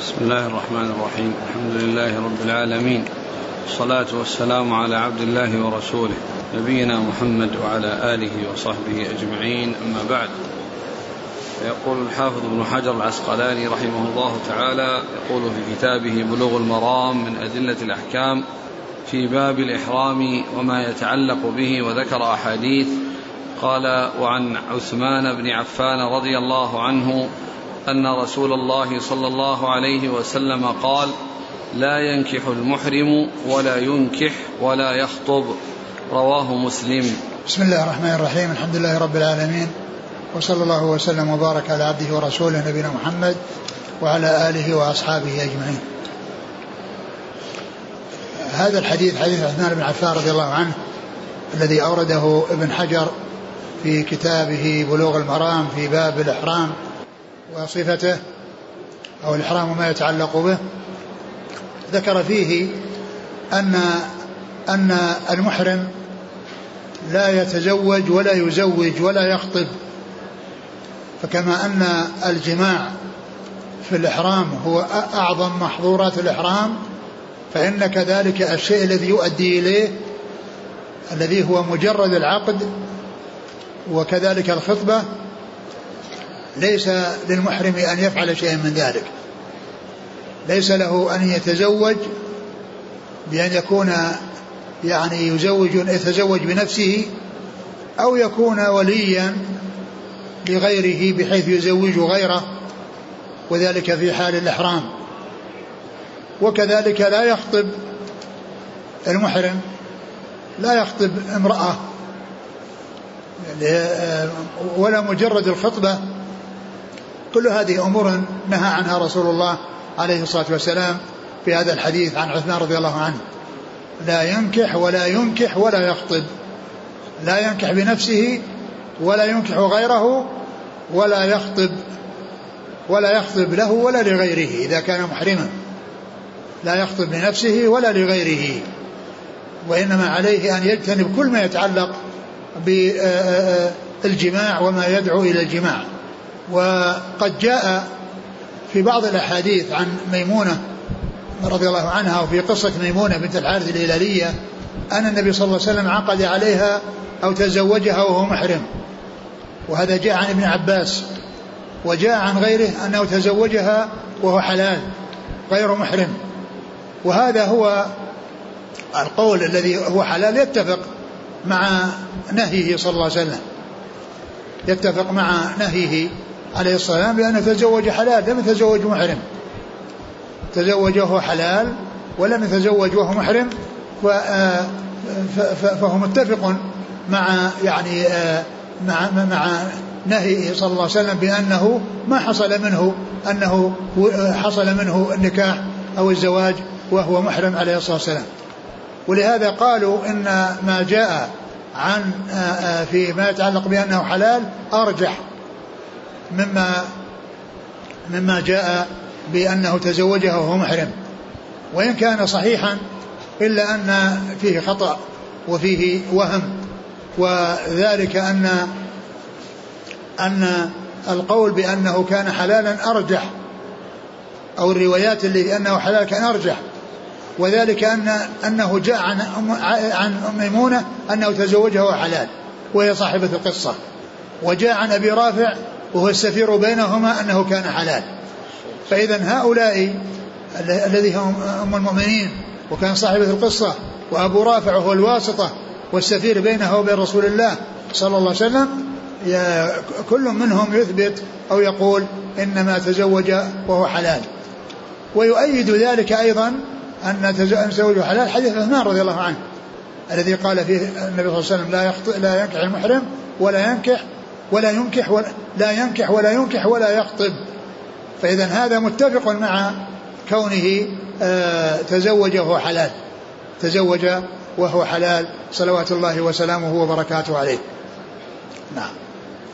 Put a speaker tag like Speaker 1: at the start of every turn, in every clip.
Speaker 1: بسم الله الرحمن الرحيم. الحمد لله رب العالمين. والصلاة والسلام على عبد الله ورسوله نبينا محمد وعلى آله وصحبه أجمعين. أما بعد يقول الحافظ ابن حجر العسقلاني رحمه الله تعالى يقول في كتابه بلوغ المرام من أدلة الأحكام في باب الإحرام وما يتعلق به وذكر أحاديث. قال وعن عثمان بن عفان رضي الله عنه أن رسول الله صلى الله عليه وسلم قال لا ينكح المحرم ولا ينكح ولا يخطب رواه مسلم.
Speaker 2: بسم الله الرحمن الرحيم الحمد لله رب العالمين وصلى الله وسلم وبارك على عبده ورسوله نبينا محمد وعلى آله وأصحابه أجمعين. هذا الحديث حديث عثمان بن عفان رضي الله عنه الذي أورده ابن حجر في كتابه بلوغ المرام في باب الإحرام وصفته أو الإحرام وما يتعلق به ذكر فيه أن أن المحرم لا يتزوج ولا يزوج ولا يخطب. فكما أن الجماع في الإحرام هو أعظم محظورات الإحرام فإن كذلك الشيء الذي يؤدي إليه الذي هو مجرد العقد وكذلك الخطبة ليس للمحرم أن يفعل شيئا من ذلك. ليس له أن يتزوج بأن يكون يعني يزوج يتزوج بنفسه أو يكون وليا لغيره بحيث يزوج غيره وذلك في حال الإحرام. وكذلك لا يخطب المحرم لا يخطب امرأة ولا مجرد الخطبة كل هذه أمور نهى عنها رسول الله عليه الصلاة والسلام في هذا الحديث عن عثمان رضي الله عنه. لا ينكح ولا ينكح ولا يخطب. لا ينكح بنفسه ولا ينكح غيره ولا يخطب. ولا يخطب له ولا لغيره إذا كان محرما. لا يخطب لنفسه ولا لغيره. وإنما عليه أن يجتنب كل ما يتعلق بالجماع وما يدعو إلى الجماع. وقد جاء في بعض الأحاديث عن ميمونة رضي الله عنها وفي قصة ميمونة بنت الحارث الهلالية أن النبي صلى الله عليه وسلم عقد عليها أو تزوجها وهو محرم. وهذا جاء عن ابن عباس وجاء عن غيره أنه تزوجها وهو حلال غير محرم. وهذا هو القول الذي هو حلال يتفق مع نهيه صلى الله عليه وسلم. يتفق مع نهيه عليه الصلاة والسلام بأنه تزوج حلال لم يتزوج محرم. تزوج وهو حلال ولم يتزوج وهو محرم آه، فهو متفق مع يعني آه، مع مع نهيه صلى الله عليه وسلم بأنه ما حصل منه أنه حصل منه النكاح أو الزواج وهو محرم عليه الصلاة والسلام. ولهذا قالوا إن ما جاء عن آه، فيما يتعلق بأنه حلال أرجح. مما مما جاء بأنه تزوجها وهو محرم. وإن كان صحيحا إلا أن فيه خطأ وفيه وهم وذلك أن أن القول بأنه كان حلالا أرجح أو الروايات اللي أنه حلال كان أرجح. وذلك أن أنه جاء عن عن ميمونة أنه تزوجها وهو حلال وهي صاحبة القصة. وجاء عن أبي رافع وهو السفير بينهما أنه كان حلال. فإذا هؤلاء الذي هم أم المؤمنين وكان صاحبة القصة وأبو رافع هو الواسطة والسفير بينه وبين رسول الله صلى الله عليه وسلم كل منهم يثبت أو يقول إنما تزوج وهو حلال. ويؤيد ذلك أيضا أن تزوج حلال حديث عثمان رضي الله عنه الذي قال فيه النبي صلى الله عليه وسلم لا لا ينكح المحرم ولا ينكح ولا ينكح ولا لا ينكح ولا ينكح ولا يخطب. فإذا هذا متفق مع كونه آه، تزوج وهو حلال. تزوج وهو حلال صلوات الله وسلامه وبركاته عليه. نعم.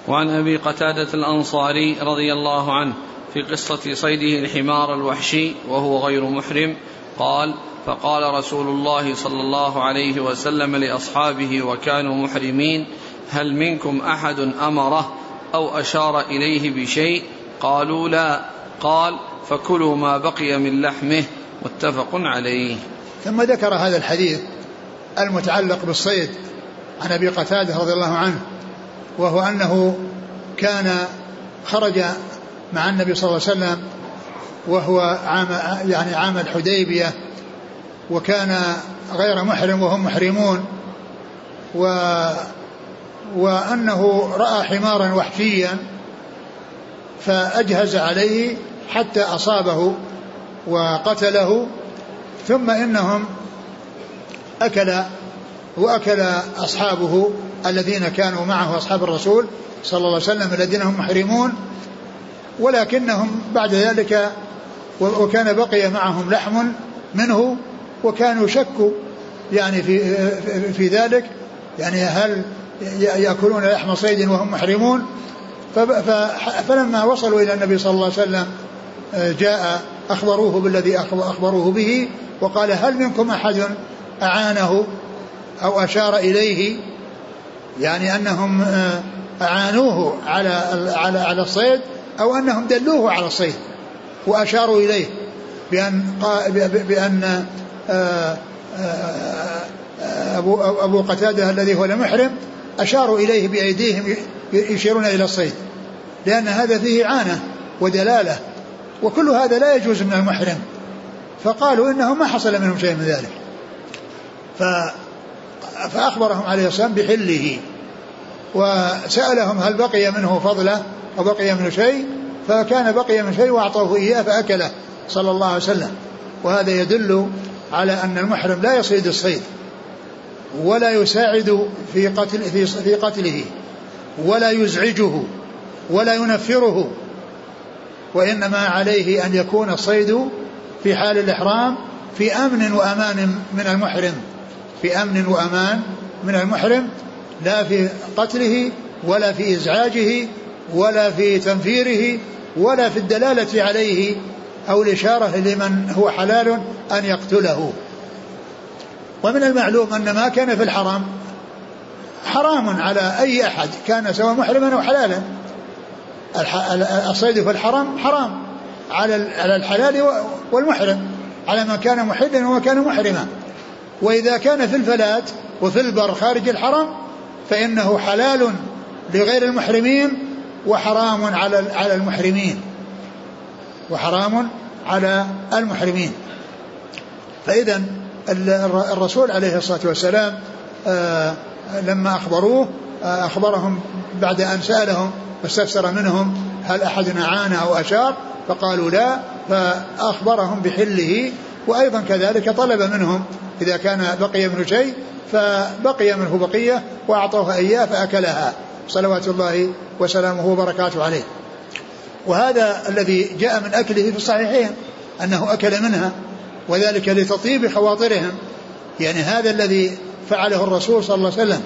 Speaker 1: وعن أبي قتادة الأنصاري رضي الله عنه في قصة صيده الحمار الوحشي وهو غير محرم قال فقال رسول الله صلى الله عليه وسلم لأصحابه وكانوا محرمين هل منكم أحد أمره أو أشار إليه بشيء؟ قالوا لا. قال فكلوا ما بقي من لحمه. متفق عليه.
Speaker 2: ثم ذكر هذا الحديث المتعلق بالصيد عن أبي قتادة رضي الله عنه وهو أنه كان خرج مع النبي صلى الله عليه وسلم وهو عام يعني عام الحديبية وكان غير محرم وهم محرمون و وأنه رأى حمارا وحشيا فأجهز عليه حتى أصابه وقتله ثم إنهم أكل وأكل أصحابه الذين كانوا معه أصحاب الرسول صلى الله عليه وسلم الذين هم محرمون. ولكنهم بعد ذلك وكان بقي معهم لحم منه وكانوا شكوا يعني في في ذلك. يعني هل يأكلون لحم صيد وهم محرمون. فلما وصلوا إلى النبي صلى الله عليه وسلم جاء أخبروه بالذي أخبروه به وقال هل منكم أحد أعانه أو أشار إليه؟ يعني أنهم أعانوه على على على الصيد أو أنهم دلوه على الصيد وأشاروا إليه بأن بأن أبو أبو قتادة الذي هو المحرم أشاروا إليه بأيديهم يشيرون إلى الصيد. لأن هذا فيه عانة ودلالة وكل هذا لا يجوز من المحرم فقالوا إنه ما حصل منهم شيء من ذلك. ف فأخبرهم عليه الصلاة بحله وسألهم هل بقي منه فضلة أو بقي منه شيء. فكان بقي من شيء وأعطوه إياه فأكله صلى الله عليه وسلم. وهذا يدل على أن المحرم لا يصيد الصيد. ولا يساعد في قتل في في قتله ولا يزعجه ولا ينفره وإنما عليه أن يكون الصيد في حال الإحرام في أمن وأمان من المحرم في أمن وأمان من المحرم لا في قتله ولا في إزعاجه ولا في تنفيره ولا في الدلالة عليه أو الإشارة لمن هو حلال أن يقتله. ومن المعلوم أن ما كان في الحرام حرام على أي أحد كان سواء محرما أو حلالا. الصيد في الحرم حرام على على الحلال والمحرم على من كان محلا ومن كان محرما. وإذا كان في الفلات وفي البر خارج الحرم فإنه حلال لغير المحرمين وحرام على على المحرمين. وحرام على المحرمين. فإذا الرسول عليه الصلاة والسلام آه، لما أخبروه آه، أخبرهم بعد أن سألهم واستفسر منهم هل أحد أعان أو أشار فقالوا لا فأخبرهم بحله وأيضا كذلك طلب منهم إذا كان بقي منه شيء فبقي منه بقية وأعطوه إياه فأكلها. صلوات الله وسلامه وبركاته عليه. وهذا الذي جاء من أكله في الصحيحين أنه أكل منها. وذلك لتطيب خواطرهم يعني هذا الذي فعله الرسول صلى الله عليه وسلم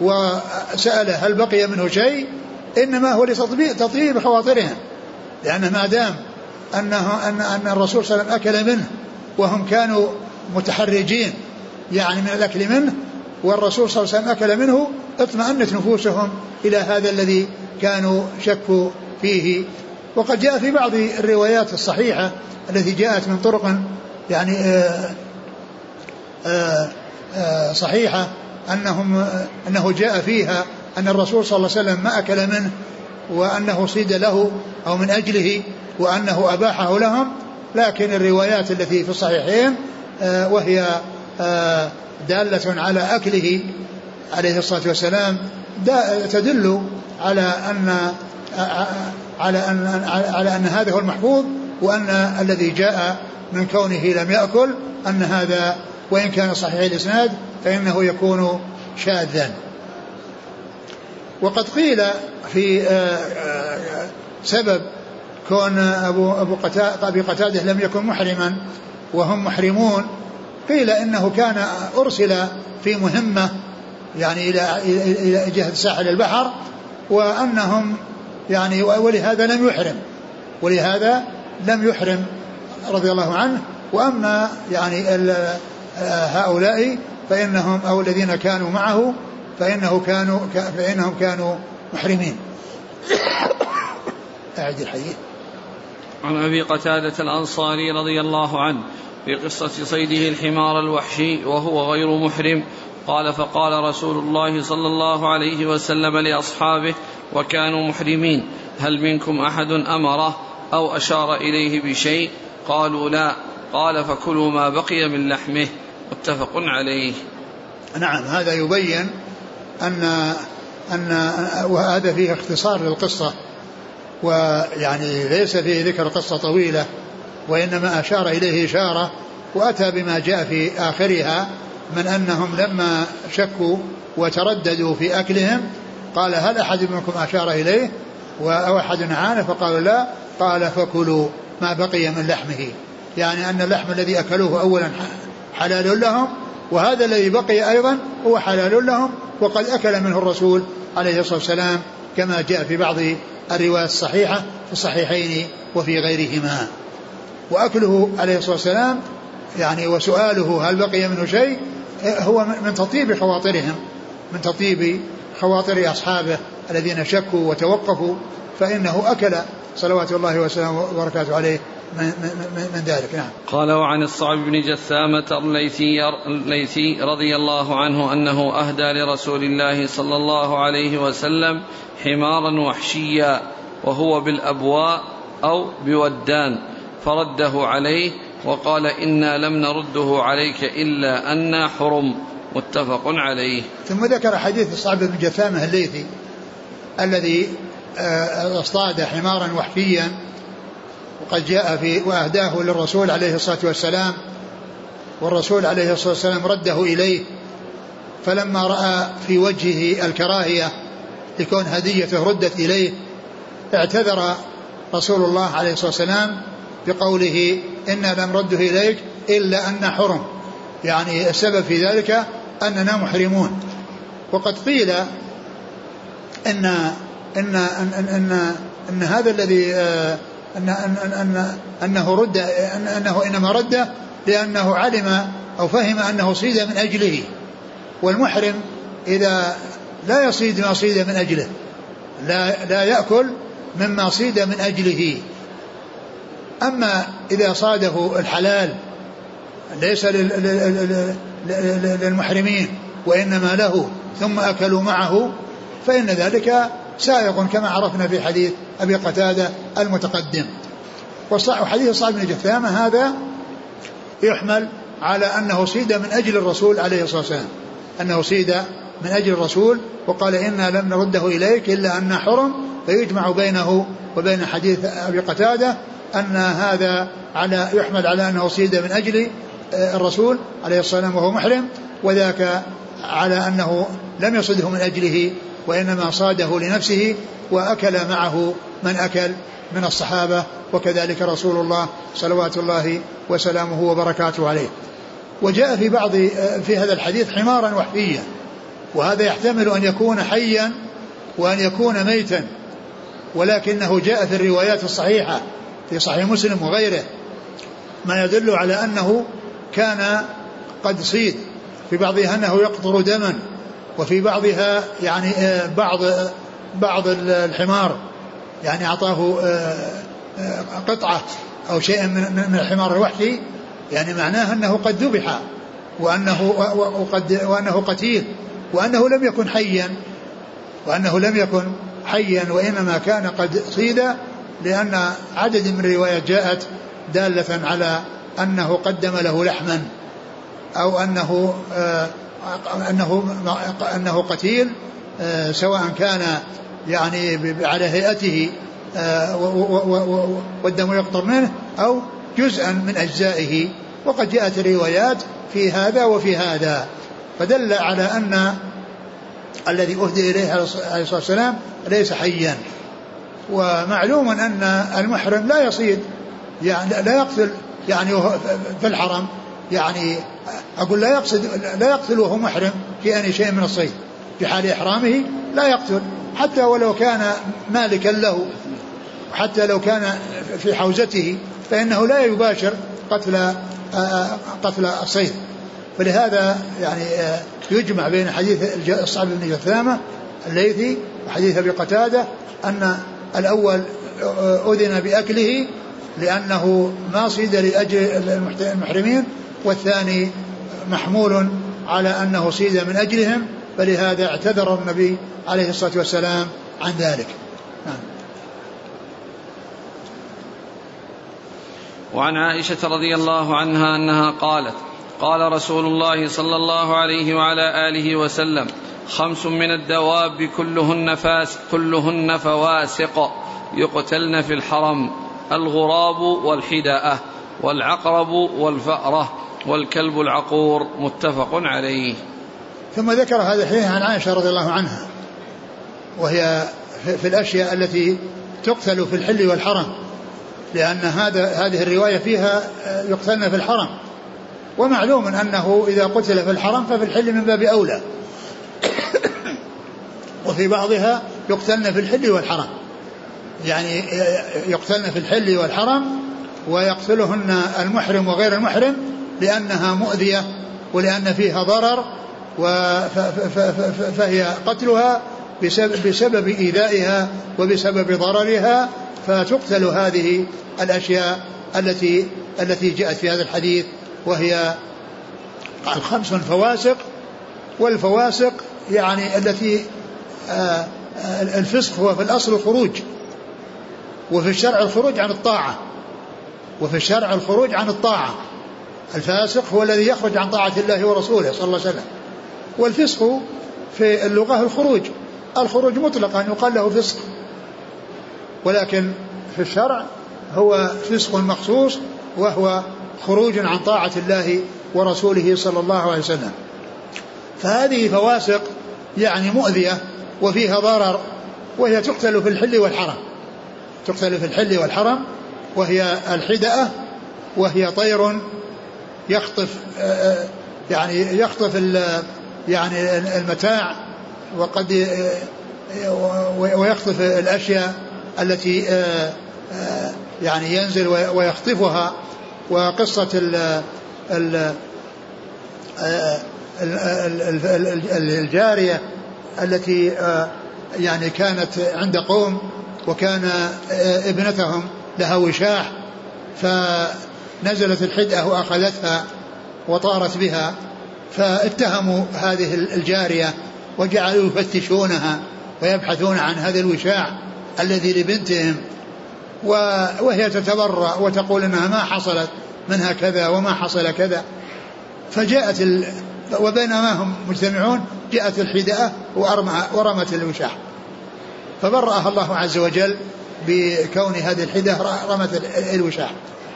Speaker 2: وسأله هل بقي منه شيء؟ إنما هو لتطيب خواطرهم لأن ما دام أنه أن أن الرسول صلى الله عليه وسلم أكل منه وهم كانوا متحرجين يعني من الأكل منه والرسول صلى الله عليه وسلم أكل منه اطمأنت نفوسهم إلى هذا الذي كانوا شكوا فيه. وقد جاء في بعض الروايات الصحيحة التي جاءت من طرق يعني آه، آه، آه، صحيحة أنهم أنه جاء فيها أن الرسول صلى الله عليه وسلم ما أكل منه وأنه صيد له أو من أجله وأنه أباحه لهم. لكن الروايات التي في الصحيحين وهي دالة على أكله عليه الصلاة والسلام تدل على أن على أن على أن هذا هو المحفوظ وأن الذي جاء من كونه لم يأكل أن هذا وإن كان صحيح الإسناد فإنه يكون شاذا. وقد قيل في آه، آه، سبب كون أبو أبو قتادة أبي قتادة لم يكن محرما وهم محرمون قيل إنه كان أرسل في مهمة يعني إلى إلى جهة ساحل البحر وأنهم يعني ولهذا لم يحرم ولهذا لم يحرم. رضي الله عنه وأما يعني هؤلاء فإنهم أو الذين كانوا معه فإنه كانوا فإنهم كانوا محرمين. أعد الحديث.
Speaker 1: عن أبي قتادة الأنصاري رضي الله عنه في قصة صيده الحمار الوحشي وهو غير محرم قال فقال رسول الله صلى الله عليه وسلم لأصحابه وكانوا محرمين هل منكم أحد أمره أو أشار إليه بشيء؟ قالوا لا قال فكلوا ما بقي من لحمه متفق عليه.
Speaker 2: نعم هذا يبين أن أن وهذا فيه اختصار للقصة ويعني ليس فيه ذكر قصة طويلة وإنما أشار إليه إشارة وأتى بما جاء في آخرها من أنهم لما شكوا وترددوا في أكلهم قال هل أحد منكم أشار إليه؟ أو أحد عانى فقالوا لا قال فكلوا. ما بقي من لحمه. يعني أن اللحم الذي أكلوه أولا حلال لهم وهذا الذي بقي أيضا هو حلال لهم وقد أكل منه الرسول عليه الصلاة والسلام كما جاء في بعض الروايات الصحيحة في الصحيحين وفي غيرهما. وأكله عليه الصلاة والسلام يعني وسؤاله هل بقي منه شيء هو من تطيب خواطرهم من تطيب خواطر أصحابه الذين شكوا وتوقفوا فإنه أكل صلوات الله وسلامه وبركاته عليه من, من, من ذلك. نعم.
Speaker 1: قال وعن الصعب بن جثامة الليثي, رضي الله عنه أنه أهدى لرسول الله صلى الله عليه وسلم حمارا وحشيا وهو بالأبواء أو بودان فرده عليه وقال إنا لم نرده عليك إلا أنا حرم. متفق عليه.
Speaker 2: ثم ذكر حديث الصعب بن جثامة الليثي الذي اصطاد حمارا وحشيا وقد جاء في وأهداه للرسول عليه الصلاة والسلام والرسول عليه الصلاة والسلام رده إليه فلما رأى في وجهه الكراهية لكون هديته ردت إليه اعتذر رسول الله عليه الصلاة والسلام بقوله إنا لم رده إليك إلا أن حرم. يعني السبب في ذلك أننا محرمون. وقد قيل إن إن إن إن, إن هذا الذي آه، أن أن أن أنه رد أن أنه إنما رد لأنه علم أو فهم أنه صيد من أجله. والمحرم إذا لا يصيد ما صيد من أجله لا لا يأكل مما صيد من أجله. أما إذا صاده الحلال ليس للمحرمين وإنما له ثم أكلوا معه فإن ذلك سائق كما عرفنا في حديث أبي قتادة المتقدم. وحديث صعب بن جثامة هذا؟ يحمل على أنه صيد من أجل الرسول عليه الصلاة والسلام. أنه صيد من أجل الرسول وقال إنا لم نرده إليك إلا أن حرم فيجمع بينه وبين حديث أبي قتادة أن هذا على يحمل على أنه صيد من أجل آه، الرسول عليه الصلاة والسلام وهو محرم وذاك على أنه لم يصده من أجله وإنما صاده لنفسه وأكل معه من أكل من الصحابة وكذلك رسول الله صلوات الله وسلامه وبركاته عليه. وجاء في بعض في هذا الحديث حمارا وحفيا وهذا يحتمل أن يكون حيا وأن يكون ميتا ولكنه جاء في الروايات الصحيحة في صحيح مسلم وغيره ما يدل على أنه كان قد صيد. في بعضها أنه يقطر دما. وفي بعضها يعني آه، بعض بعض الحمار يعني أعطاه آه، آه، قطعة أو شيئا من الحمار الوحشي يعني معناه أنه قد ذبح وأنه وقد وأنه قتيل وأنه لم يكن حيا وأنه لم يكن حيا وإنما كان قد صيد لأن عدد من الروايات جاءت دالة على أنه قدم له لحما أو أنه أنه أنه قتيل آه، سواء كان يعني على هيئته آه، والدم يقطر منه أو جزءا من أجزائه. وقد جاءت الروايات في هذا وفي هذا. فدل على أن الذي أهدي إليه عليه الصلاة والسلام ليس حيا. ومعلوم أن المحرم لا يصيد يعني لا يقتل يعني في الحرم. يعني أقول لا يقصد لا يقتل وهو محرم في أي شيء من الصيد. في حال إحرامه لا يقتل حتى ولو كان مالكا له حتى لو كان في حوزته فإنه لا يباشر قتل قتل الصيد. فلهذا يعني يجمع بين حديث الصعب بن جثامة الليثي وحديث أبي قتادة أن الأول أذن بأكله لأنه ما صيد لأجل المحرمين والثاني محمول على أنه صيد من أجلهم فلهذا اعتذر النبي عليه الصلاة والسلام عن ذلك نعم.
Speaker 1: وعن عائشة رضي الله عنها أنها قالت قال رسول الله صلى الله عليه وعلى آله وسلم خمس من الدواب كلهن فاس كلهن فواسق يقتلن في الحرم الغراب والحداءة والعقرب والفأرة والكلب العقور متفق عليه.
Speaker 2: ثم ذكر هذا الحديث عن عائشة رضي الله عنها وهي في الأشياء التي تقتل في الحل والحرم لأن هذا هذه الرواية فيها يقتلن في الحرم. ومعلوم أنه إذا قتل في الحرم ففي الحل من باب أولى. وفي بعضها يقتلن في الحل والحرم. يعني يقتلن في الحل والحرم ويقتلهن المحرم وغير المحرم لأنها مؤذية ولأن فيها ضرر فهي قتلها بسبب, بسبب إيذائها وبسبب ضررها فتقتل هذه الأشياء التي التي جاءت في هذا الحديث وهي الخمس فواسق والفواسق يعني التي آه، الفسق هو في الأصل الخروج وفي الشرع الخروج عن الطاعة وفي الشرع الخروج عن الطاعة. الفاسق هو الذي يخرج عن طاعة الله ورسوله صلى الله عليه وسلم. والفسق في اللغة الخروج. الخروج مطلقا يقال له فسق. ولكن في الشرع هو فسق مخصوص وهو خروج عن طاعة الله ورسوله صلى الله عليه وسلم. فهذه فواسق يعني مؤذية وفيها ضرر وهي تقتل في الحل والحرم. تقتل في الحل والحرم وهي الحدأة وهي طير يخطف يعني يخطف يعني المتاع وقد ويخطف الأشياء التي يعني ينزل ويخطفها. وقصة الجارية التي يعني كانت عند قوم وكان ابنتهم لها وشاح. فنزلت الحدأة وأخذتها وطارت بها فاتهموا هذه الجارية وجعلوا يفتشونها ويبحثون عن هذا الوشاع الذي لبنتهم وهي تتبرأ وتقول إنها ما حصلت منها كذا وما حصل كذا. فجاءت ال... وبينما هم مجتمعون جاءت الحداءة ورمت الوشاح فبرأها الله عز وجل بكون هذه الحدة رمت الوشاح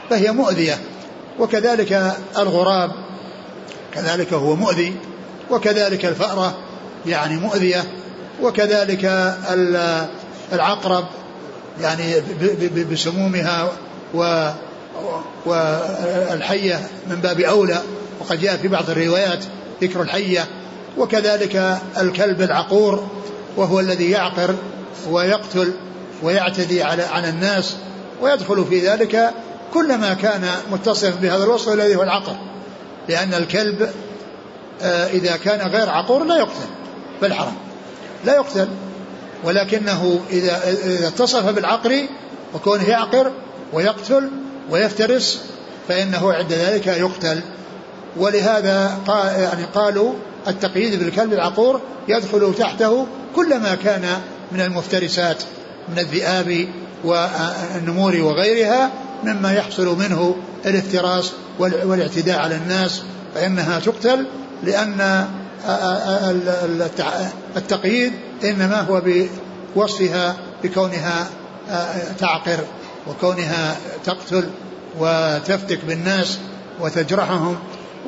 Speaker 2: فهي مؤذية وكذلك الغراب كذلك هو مؤذي وكذلك الفأرة يعني مؤذية وكذلك العقرب يعني بسمومها والحية من باب أولى وقد جاء في بعض الروايات ذكر الحية وكذلك الكلب العقور وهو الذي يعقر ويقتل ويعتدي على على الناس ويدخل في ذلك كل ما كان متصفا بهذا الوصف الذي هو العقر لأن الكلب آه، إذا كان غير عقور لا يقتل بالحرم لا يقتل. ولكنه إذا إذا اتصف بالعقر وكونه يعقر ويقتل ويفترس فإنه عند ذلك يقتل. ولهذا قال يعني قالوا التقييد بالكلب العقور يدخل تحته كل ما كان من المفترسات من الذئاب والنمور وغيرها مما يحصل منه الافتراس والاعتداء على الناس فإنها تقتل لأن التقييد إنما هو بوصفها بكونها تعقر وكونها تقتل وتفتك بالناس وتجرحهم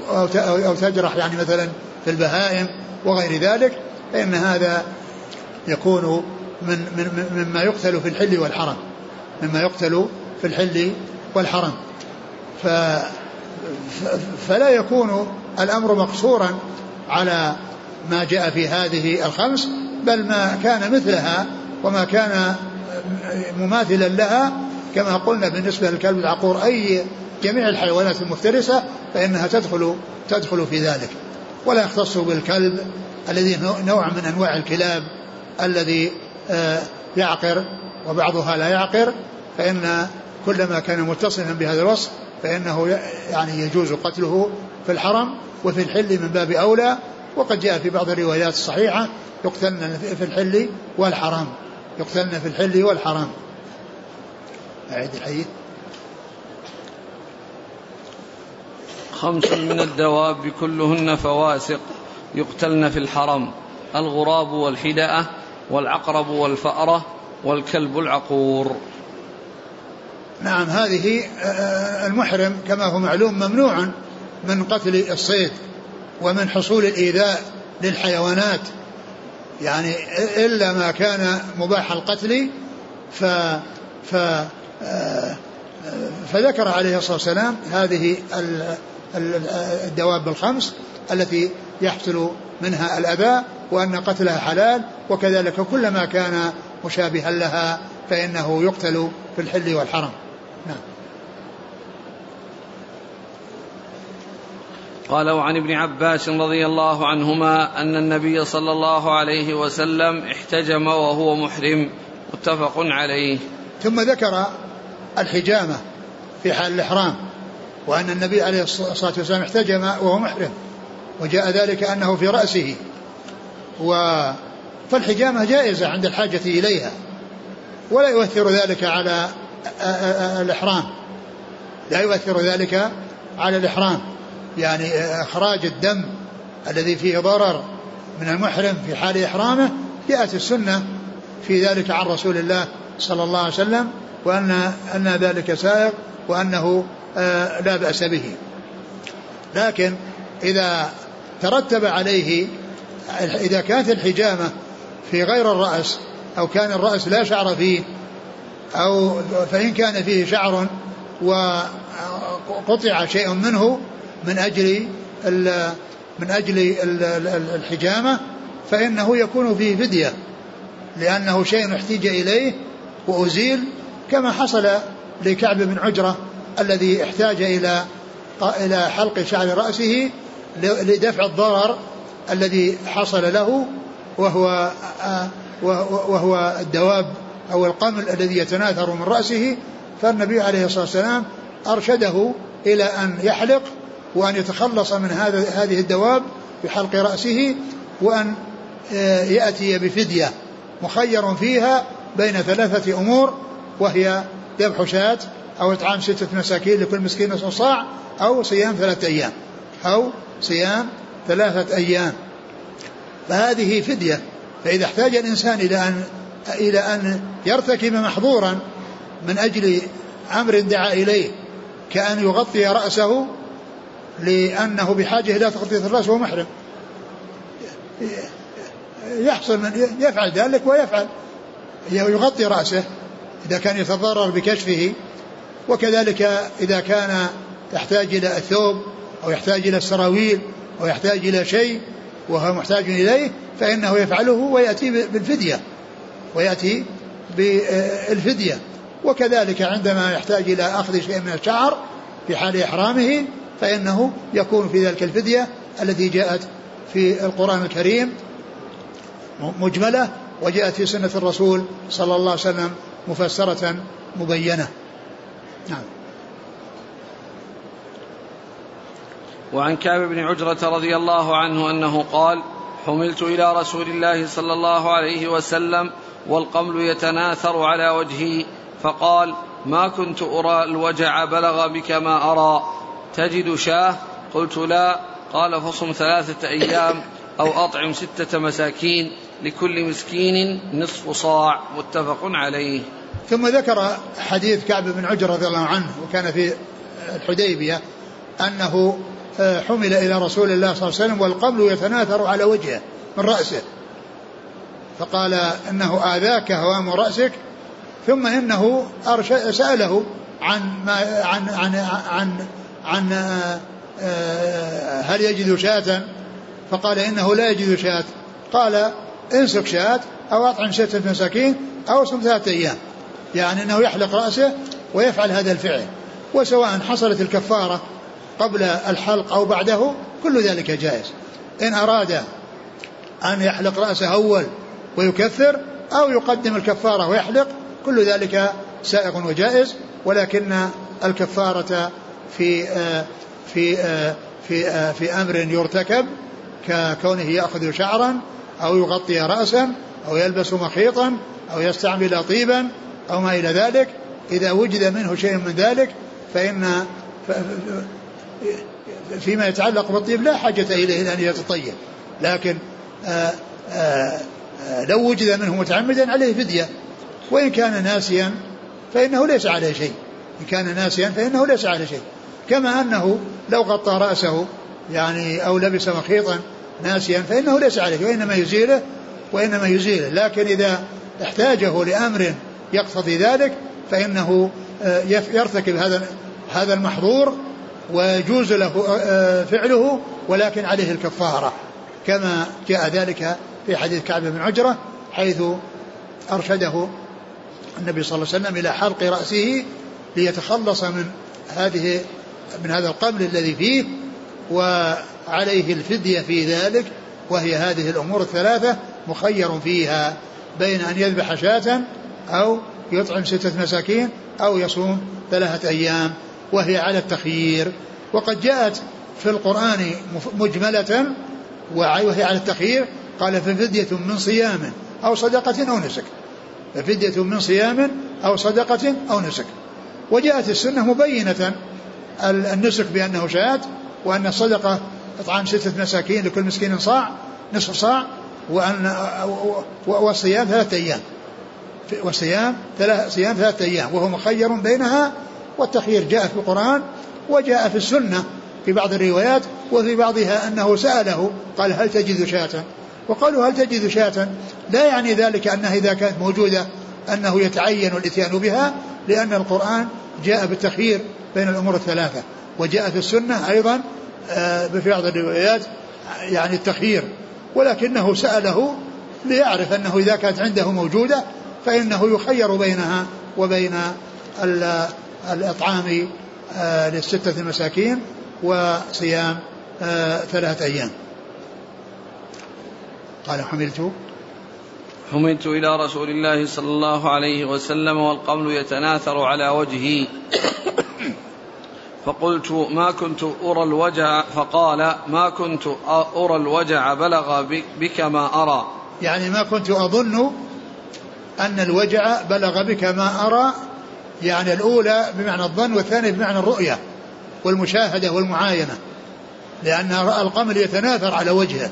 Speaker 2: أو تجرح يعني مثلا في البهائم وغير ذلك فإن هذا يكون من, من مما يقتل في الحل والحرم مما يقتل في الحل والحرم ف فلا يكون الأمر مقصورا على ما جاء في هذه الخمس بل ما كان مثلها وما كان مماثلا لها كما قلنا بالنسبة للكلب العقور أي جميع الحيوانات المفترسة فإنها تدخل تدخل في ذلك. ولا يختص بالكلب الذي نوع من أنواع الكلاب الذي آه، يعقر وبعضها لا يعقر فإن كلما كان متصفا بهذا الوصف فإنه يعني يجوز قتله في الحرم وفي الحل من باب أولى. وقد جاء في بعض الروايات الصحيحة يقتلن في الحل والحرم يقتلن في الحل والحرم أعيد الحديث.
Speaker 1: خمس من الدواب كلهن فواسق يقتلن في الحرم الغراب والحدأة والعقرب والفأرة والكلب العقور.
Speaker 2: نعم هذه آه، آه، المحرم كما هو معلوم ممنوع من قتل الصيد ومن حصول الإيذاء للحيوانات. يعني إلا ما كان مباح القتل ف ف آه، فذكر عليه الصلاة والسلام هذه الدواب الخمس التي يحصل منها الأذى وأن قتلها حلال وكذلك كلما كان مشابها لها فإنه يقتل في الحل والحرم.
Speaker 1: قال وعن ابن عباس رضي الله عنهما أن النبي صلى الله عليه وسلم احتجم وهو محرم. متفق عليه.
Speaker 2: ثم ذكر الحجامة في حال الإحرام وأن النبي عليه الصلاة والسلام احتجم وهو محرم وجاء ذلك أنه في رأسه. و فالحجامة جائزة عند الحاجة إليها ولا يؤثر ذلك على الإحرام. لا يؤثر ذلك على الإحرام. يعني إخراج الدم الذي فيه ضرر من المحرم في حال إحرامه جاءت السنة في ذلك عن رسول الله صلى الله عليه وسلم وأن أن ذلك سائق وأنه آه، لا بأس به. لكن إذا ترتب عليه إذا كانت الحجامة في غير الرأس أو كان الرأس لا شعر فيه أو فإن كان فيه شعر وقطع شيء منه من أجل من أجل الحجامة فإنه يكون فيه فدية لأنه شيء احتيج إليه وأزيل كما حصل لكعب بن عجرة الذي احتاج إلى إلى حلق شعر رأسه لدفع الضرر الذي حصل له وهو وهو الدواب أو القمل الذي يتناثر من رأسه فالنبي عليه الصلاة والسلام أرشده إلى أن يحلق وأن يتخلص من هذا هذه الدواب بحلق رأسه وأن آه، يأتي بفدية مخير فيها بين ثلاثة أمور وهي ذبح شاة أو إطعام ستة مساكين لكل مسكين نصف صاع أو صيام ثلاثة أيام أو صيام ثلاثة أيام. فهذه فدية. فإذا احتاج الإنسان إلى أن إلى أن يرتكب محظورا من أجل أمر دعا إليه كأن يغطي رأسه لأنه بحاجة إلى تغطية الرأس وهو محرم. يحصل من يفعل ذلك ويفعل. يغطي رأسه إذا كان يتضرر بكشفه. وكذلك إذا كان يحتاج إلى الثوب أو يحتاج إلى السراويل أو يحتاج إلى شيء وهو محتاج إليه فإنه يفعله ويأتي بالفدية. ويأتي بالفدية. وكذلك عندما يحتاج إلى أخذ شيء من الشعر في حال إحرامه فإنه يكون في ذلك الفدية التي جاءت في القرآن الكريم مجملة وجاءت في سنة الرسول صلى الله عليه وسلم مفسرة مبينة. نعم.
Speaker 1: وعن كعب بن عجرة رضي الله عنه أنه قال حملت إلى رسول الله صلى الله عليه وسلم والقمل يتناثر على وجهي فقال ما كنت أرى الوجع بلغ بك ما أرى. تجد شاه؟ قلت لا. قال فصم ثلاثة أيام أو أطعم ستة مساكين لكل مسكين نصف صاع. متفق عليه.
Speaker 2: ثم ذكر حديث كعب بن عجر رضي الله عنه وكان في الحديبية أنه آه، حمل إلى رسول الله صلى الله عليه وسلم والقبل يتناثر على وجهه من رأسه. فقال إنه آذاك هوام رأسك. ثم إنه سأله عن ما عن عن عن, عن آه، آه، هل يجد شاة؟ فقال إنه لا يجد شاة. قال انسك شاة أو أطعم ستة مساكين أو صم ثلاثة أيام. يعني أنه يحلق رأسه ويفعل هذا الفعل. وسواء حصلت الكفارة قبل الحلق أو بعده كل ذلك جائز. إن أراد أن يحلق رأسه أول ويكفر أو يقدم الكفارة ويحلق كل ذلك سائغ وجائز ولكن الكفارة في في في في أمر يرتكب ككونه يأخذ شعرا أو يغطي رأسا أو يلبس مخيطا أو يستعمل طيبا أو ما إلى ذلك. إذا وجد منه شيء من ذلك فإن فيما يتعلق بالطيب لا حاجة إليه أن يتطيب. لكن لو وجد منه متعمدا عليه فدية. وإن كان ناسيا فإنه ليس عليه شيء. إن كان ناسيا فإنه ليس عليه شيء. كما أنه لو غطى رأسه يعني أو لبس مخيطا ناسيا فإنه ليس عليه وإنما يزيله وإنما يزيله. لكن إذا احتاجه لأمر يقتضي ذلك فإنه آه، يرتكب هذا هذا المحظور ويجوز له آه، فعله ولكن عليه الكفارة. كما جاء ذلك في حديث كعب بن عجرة حيث أرشده النبي صلى الله عليه وسلم إلى حلق رأسه ليتخلص من هذه من هذا القبل الذي فيه وعليه الفدية في ذلك وهي هذه الأمور الثلاثة مخير فيها بين أن يذبح شاة أو يطعم ستة مساكين أو يصوم ثلاثة أيام وهي على التخيير. وقد جاءت في القرآن مجملة وهي على التخيير قال ففدية من صيام أو صدقة أو نسك. ففدية من صيام أو صدقة أو نسك. وجاءت السنة مبينة النسك بأنه شاة وأن الصدقة إطعام ستة مساكين لكل مسكين صاع نصف صاع وأن والصيام ثلاثة أيام. والصيام ثلاث صيام ثلاثة أيام وهو مخير بينها والتخيير جاء في القرآن وجاء في السنة في بعض الروايات وفي بعضها أنه سأله قال هل تجد شاة؟ وقالوا هل تجد شاة؟ لا يعني ذلك أنها إذا كانت موجودة أنه يتعين الإتيان بها لأن القرآن جاء بالتخيير بين الأمور الثلاثة وجاء في السنة أيضا آه، في بعض الروايات يعني التخيير ولكنه سأله ليعرف أنه إذا كانت عنده موجودة فإنه يخير بينها وبين الإطعام آه، للستة المساكين وصيام آه، ثلاثة أيام. قال حملت.
Speaker 1: حملت إلى رسول الله صلى الله عليه وسلم والقمل يتناثر على وجهي فقلت ما كنت أرى الوجع فقال ما كنت أرى الوجع بلغ بك ما أرى.
Speaker 2: يعني ما كنت أظن أن الوجع بلغ بك ما أرى يعني الأولى بمعنى الظن والثانية بمعنى الرؤية والمشاهدة والمعاينة لأن القمل يتناثر على وجهه.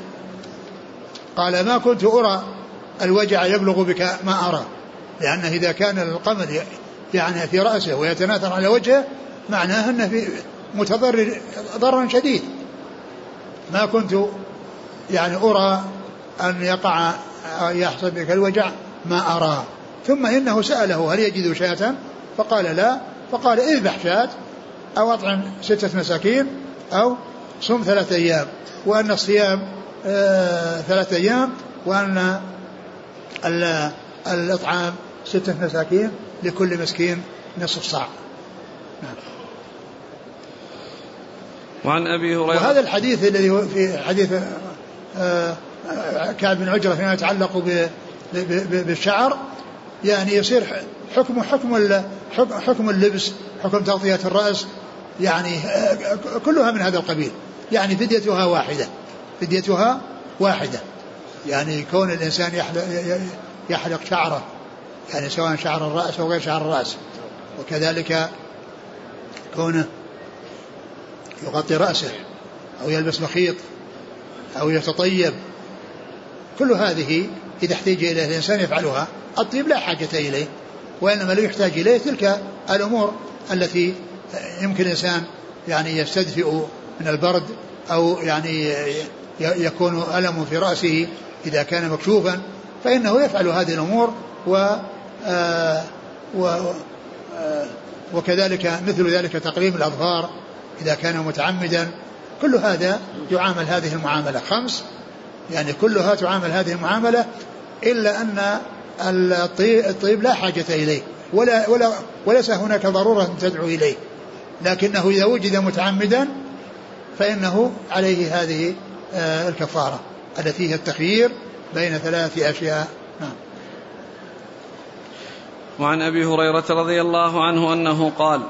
Speaker 2: قال ما كنت أرى الوجع يبلغ بك ما أرى لأنه إذا كان القمل يعني في رأسه ويتناثر على وجهه معناه أنه في متضرر ضررا شديد. ما كنت يعني أرى أن يقع يحصل بك الوجع ما أرى. ثم إنه سأله هل يجد شاة؟ فقال لا. فقال اذبح شاة أو أطعم ستة مساكين أو صم ثلاثة أيام. وأن الصيام آه ثلاثة أيام وأن الإطعام ستة مساكين لكل مسكين نصف صاع نعم.
Speaker 1: وعن أبي هريرة.
Speaker 2: وهذا الحديث الذي هو في حديث آه، كعب بن عجرة فيما يتعلق بالشعر يعني يصير حكم حكم حكم اللبس حكم تغطية الرأس يعني آه، كلها من هذا القبيل. يعني فديتها واحدة فديتها واحدة. يعني كون الإنسان يحلق, يحلق شعره يعني سواء شعر الرأس أو غير شعر الرأس. وكذلك كونه يغطي رأسه أو يلبس مخيط أو يتطيب. كل هذه إذا احتاج إليه الإنسان يفعلها. الطيب لا حاجة إليه وإنما لا يحتاج إليه تلك الأمور التي يمكن الإنسان يعني يستدفئ من البرد أو يعني يكون ألم في رأسه إذا كان مكشوفا. فإنه يفعل هذه الأمور و, آه و آه وكذلك مثل ذلك تقليم الأظفار. إذا كان متعمدا كل هذا يعامل هذه المعاملة. خمس يعني كلها تعامل هذه المعاملة إلا أن الطيب لا حاجة إليه ولا ولا وليس هناك ضرورة تدعو إليه. لكنه إذا وجد متعمدا فإنه عليه هذه آه، الكفارة التي هي التخيير بين ثلاث أشياء. نعم.
Speaker 1: وعن أبي هريرة رضي الله عنه أنه قال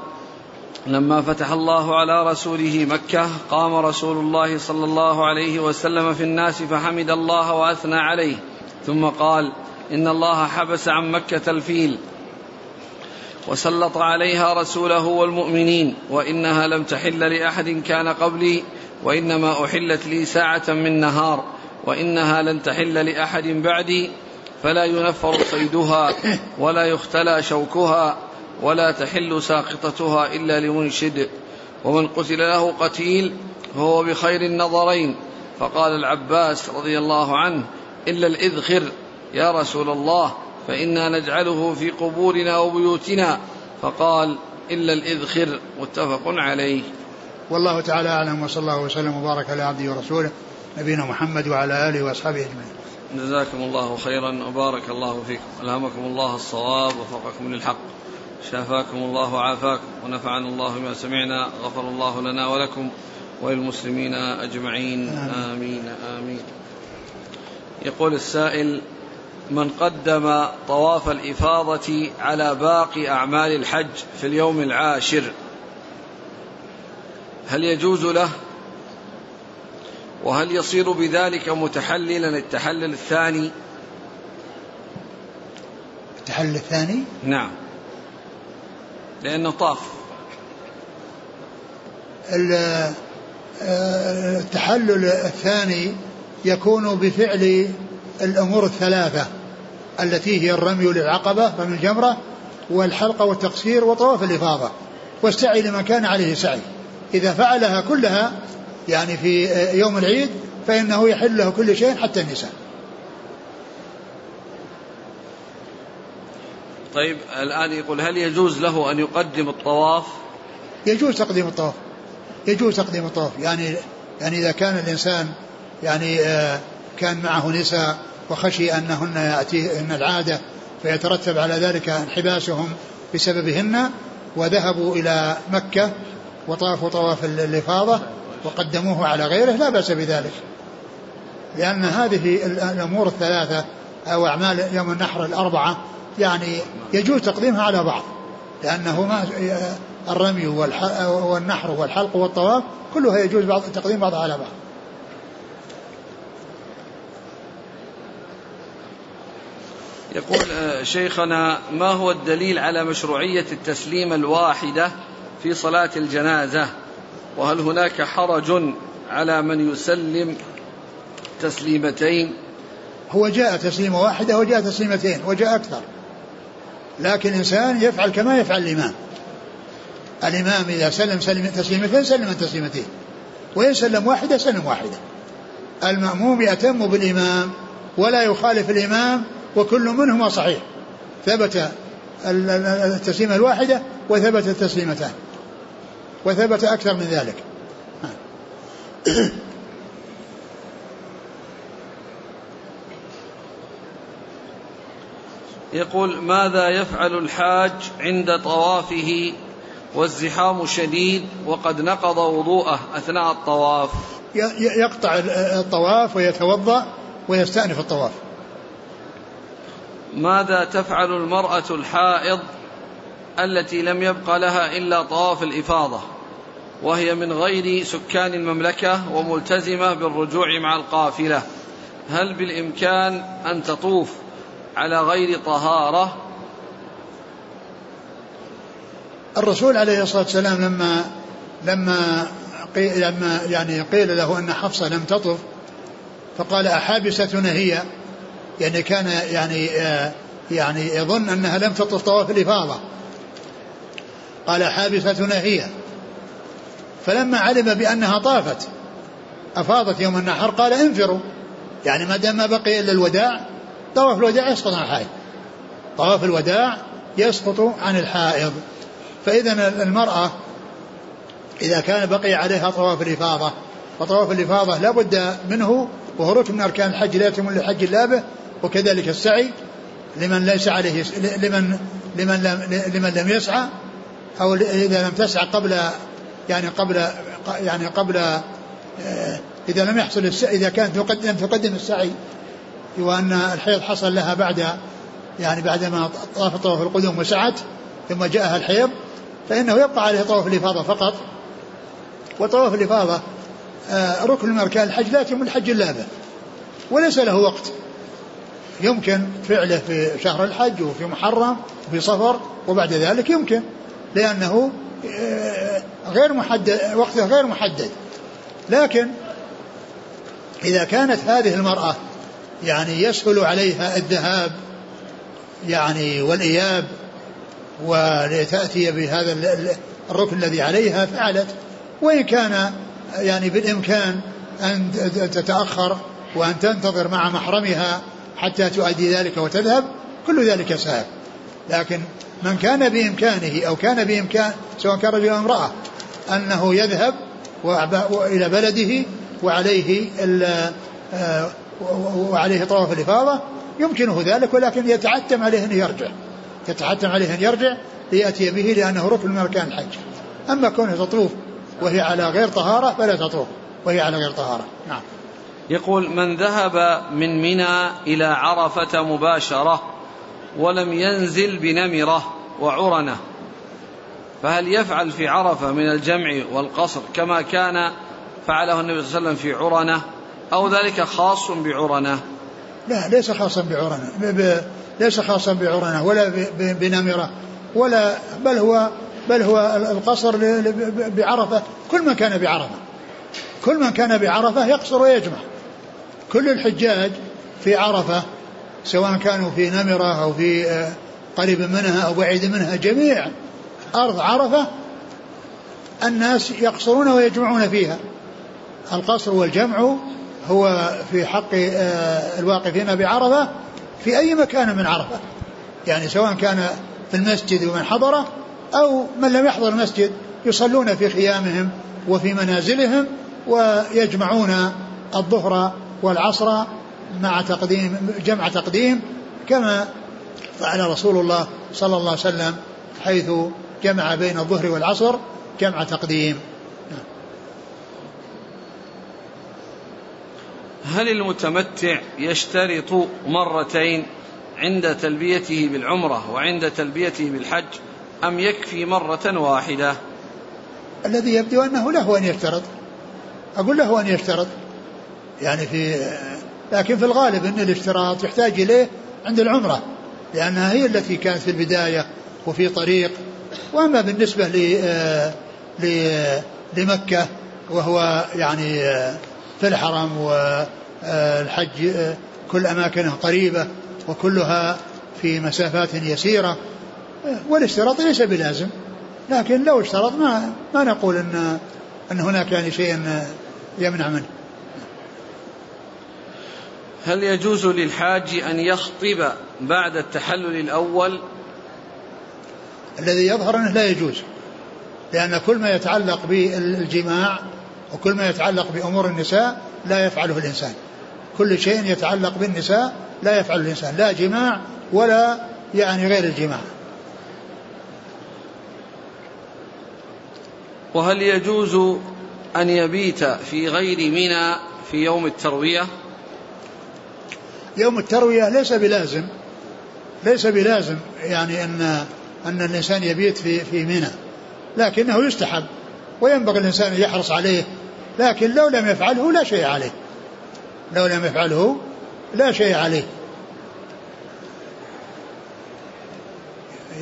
Speaker 1: لما فتح الله على رسوله مكة قام رسول الله صلى الله عليه وسلم في الناس فحمد الله وأثنى عليه. ثم قال إن الله حبس عن مكة الفيل وسلط عليها رسوله والمؤمنين وإنها لم تحل لأحد كان قبلي وإنما أحلت لي ساعة من نهار وإنها لن تحل لأحد بعدي فلا ينفر صيدها ولا يختلى شوكها. ولا تحل ساقطتها إلا لمنشد. ومن قتل له قتيل فهو بخير النظرين. فقال العباس رضي الله عنه إلا الإذخر يا رسول الله فإنا نجعله في قبورنا وبيوتنا. فقال إلا الإذخر متفق عليه.
Speaker 2: والله تعالى أعلم وصلى الله وسلم وبارك على عبده ورسوله نبينا محمد وعلى آله وأصحابه أجمعين.
Speaker 1: جزاكم الله خيرا وبارك الله فيكم. ألهمكم الله الصواب وفقكم للحق. شافاكم الله وعافاكم ونفعنا الله بما سمعنا غفر الله لنا ولكم وللمسلمين أجمعين. آمين. آمين. يقول السائل من قدم طواف الإفاضة على باقي أعمال الحج في اليوم العاشر هل يجوز له؟ وهل يصير بذلك متحللا التحلل الثاني؟
Speaker 2: التحلل الثاني؟
Speaker 1: نعم. لأنه طاف.
Speaker 2: آه، التحلل الثاني يكون بفعل الأمور الثلاثة التي هي الرمي للعقبة رمي الجمرة والحلقة والتقصير وطواف الإفاضة والسعي لمن كان عليه سعي. إذا فعلها كلها يعني في يوم العيد فإنه يحل له كل شيء حتى النساء.
Speaker 1: طيب الآن يقول هل يجوز له أن يقدم الطواف؟
Speaker 2: يجوز تقديم الطواف. يجوز تقديم الطواف. يعني يعني إذا كان الإنسان يعني آه، كان معه نساء وخشي أنهن يأتيهن العادة فيترتب على ذلك انحباسهم بسببهن وذهبوا إلى مكة وطافوا طواف الإفاضة وقدموه على غيره لا بأس بذلك. لأن هذه الأمور الثلاثة أو أعمال يوم النحر الأربعة يعني يجوز تقديمها على بعض لأنه ما الرمي والنحر والحلق والطواف كلها يجوز بعض تقديم بعضها على بعض.
Speaker 1: يقول آه، شيخنا ما هو الدليل على مشروعية التسليمة الواحدة في صلاة الجنازة؟ وهل هناك حرج على من يسلم تسليمتين؟
Speaker 2: هو جاء تسليمة واحدة وجاء تسليمتين وجاء أكثر. لكن الإنسان يفعل كما يفعل الإمام. الإمام إذا سلم سلم تسليمتين سلم تسليمتين. وإن سلم واحدة سلم واحدة. المأموم يأتم بالإمام ولا يخالف الإمام وكل منهما صحيح. ثبت التسليمة الواحدة وثبت التسليمتان. وثبت أكثر من ذلك.
Speaker 1: يقول ماذا يفعل الحاج عند طوافه والزحام شديد وقد نقض وضوءه أثناء الطواف؟
Speaker 2: يقطع الطواف ويتوضأ ويستأنف الطواف.
Speaker 1: ماذا تفعل المرأة الحائض التي لم يبق لها إلا طواف الإفاضة وهي من غير سكان المملكة وملتزمة بالرجوع مع القافلة؟ هل بالإمكان أن تطوف على غير طهارة.
Speaker 2: الرسول عليه الصلاة والسلام لما لما قيل لما يعني قيل له أن حفصة لم تطف فقال أحابستنا هي؟ يعني كان يعني يعني يظن أنها لم تطف طواف الإفاضة. قال حابستنا هي. فلما علم بأنها طافت أفاضت يوم النحر قال انفروا. يعني ما دام ما بقي إلا الوداع طواف الوداع يسقط عن الحائض. طواف الوداع يسقط عن الحائض. فإذا المرأة إذا كان بقي عليها طواف الإفاضة وطواف الإفاضة لا بد منه وهو ركن من أركان الحج لا يتم للحج إلا به وكذلك السعي لمن ليس عليه لمن لمن لم لمن لم يسعى أو إذا لم تسعى قبل يعني قبل يعني قبل آه، إذا لم يحصل إذا كانت لم تقدم السعي وأن الحيض حصل لها بعد يعني بعدما طاف طواف القدوم وسعت ثم جاءها الحيض فإنه يبقى عليه طواف الإفاضة فقط. وطواف الإفاضة آه، ركن من أركان الحج لا يتم الحج إلا به وليس له وقت. يمكن فعله في شهر الحج وفي محرم وفي صفر وبعد ذلك يمكن لأنه آه، غير محدد وقته غير محدد. لكن إذا كانت هذه المرأة يعني يسهل عليها الذهاب يعني والإياب ولتأتي بهذا الركن الذي عليها فعلت. وإن كان يعني بالإمكان أن تتأخر وأن تنتظر مع محرمها حتى تؤدي ذلك وتذهب كل ذلك سهل. لكن من كان بإمكانه أو كان بإمكان سواء كان رجل أو امرأة أنه يذهب إلى بلده وعليه آه، وعليه طواف الإفاضة يمكنه ذلك ولكن يتعتم عليه أن يرجع. يتعتم عليه أن يرجع ليأتي به لأنه ركن من أركان الحج. أما كونه تطوف وهي على غير طهارة فلا تطوف وهي على غير طهارة. نعم.
Speaker 1: يقول من ذهب من منى إلى عرفة مباشرة ولم ينزل بنمرة وعرنة فهل يفعل في عرفة من الجمع والقصر كما كان فعله النبي صلى الله عليه وسلم في عرنة؟ أو ذلك خاص بعرنة؟
Speaker 2: لا ليس خاصا بعرنة. ليس خاصا بعرنة ولا بنمرة ولا بل هو بل هو القصر بعرفة. كل من كان بعرفة. كل من كان بعرفة يقصر ويجمع. كل الحجاج في عرفة سواء كانوا في نمرة أو في آه، قريب منها أو بعيد منها جميع أرض عرفة الناس يقصرون ويجمعون فيها. القصر والجمع هو في حق آه، الواقفين بعرفة في أي مكان من عرفة. يعني سواء كان في المسجد ومن حضره أو من لم يحضر المسجد يصلون في خيامهم وفي منازلهم ويجمعون الظهر والعصر مع تقديم جمع تقديم كما فعل رسول الله صلى الله عليه وسلم حيث جمع بين الظهر والعصر جمع تقديم.
Speaker 1: هل المتمتع يشترط مرتين عند تلبيته بالعمرة وعند تلبيته بالحج أم يكفي مرة واحدة؟
Speaker 2: الذي يبدو أنه له أن يشترط. أقول له أن يشترط. يعني في لكن في الغالب أن الاشتراط يحتاج إليه عند العمرة لأنها هي التي كانت في البداية وفي طريق. وأما بالنسبة لمكة وهو يعني في الحرم والحج كل أماكنه قريبة وكلها في مسافات يسيرة والاشتراط ليس بلازم لكن لو اشترط ما ما نقول إن إن هناك يعني شيء يمنع منه.
Speaker 1: هل يجوز للحاج أن يخطب بعد التحلل الأول؟
Speaker 2: الذي يظهر إنه لا يجوز. لأن كل ما يتعلق بالجماع وكل ما يتعلق بأمور النساء لا يفعله الإنسان. كل شيء يتعلق بالنساء لا يفعله الإنسان، لا جماع ولا يعني غير الجماع.
Speaker 1: وهل يجوز أن يبيت في غير منى في يوم التروية
Speaker 2: يوم التروية ليس بلازم ليس بلازم يعني أن أن الإنسان يبيت في في منى لكنه يستحب وينبغي الإنسان أن يحرص عليه لكن لو لم يفعله لا شيء عليه لو لم يفعله لا شيء عليه.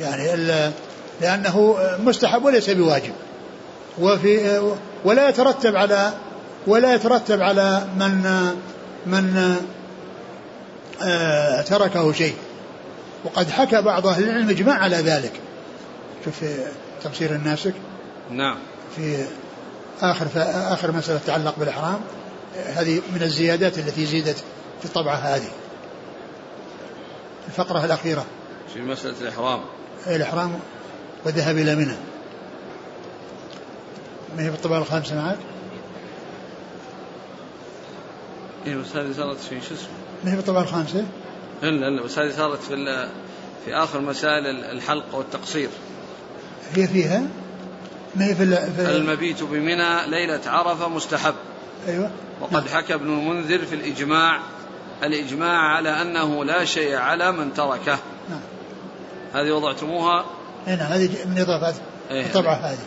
Speaker 2: يعني لأنه مستحب وليس بواجب. وفي ولا يترتب على ولا يترتب على من من آه، تركه شيء. وقد حكى بعض أهل العلم إجماع على ذلك. شوف في تفسير الناسك.
Speaker 1: نعم.
Speaker 2: في آخر آخر مسألة تتعلق بالإحرام. هذه من الزيادات التي زيدت في الطبعة هذه الفقرة الأخيرة
Speaker 1: في مسألة الإحرام
Speaker 2: الإحرام والذهاب إلى منى ما هي بالطبعة الخامسة معك؟
Speaker 1: اي بس هذه صارت في شو اسمه؟
Speaker 2: ما هي بالطبعة الخامسة؟
Speaker 1: الا الا بس هذه صارت في في آخر مسائل الحلق والتقصير.
Speaker 2: هي فيها؟ ما هي في, في
Speaker 1: المبيت بمنى ليلة عرفة مستحب.
Speaker 2: أيوه.
Speaker 1: وقد نعم. حكى ابن المنذر في الإجماع الإجماع على أنه لا شيء على من تركه.
Speaker 2: نعم.
Speaker 1: هذه وضعتموها
Speaker 2: هنا هذه من إضافات
Speaker 1: إيه.
Speaker 2: الطبعة هذه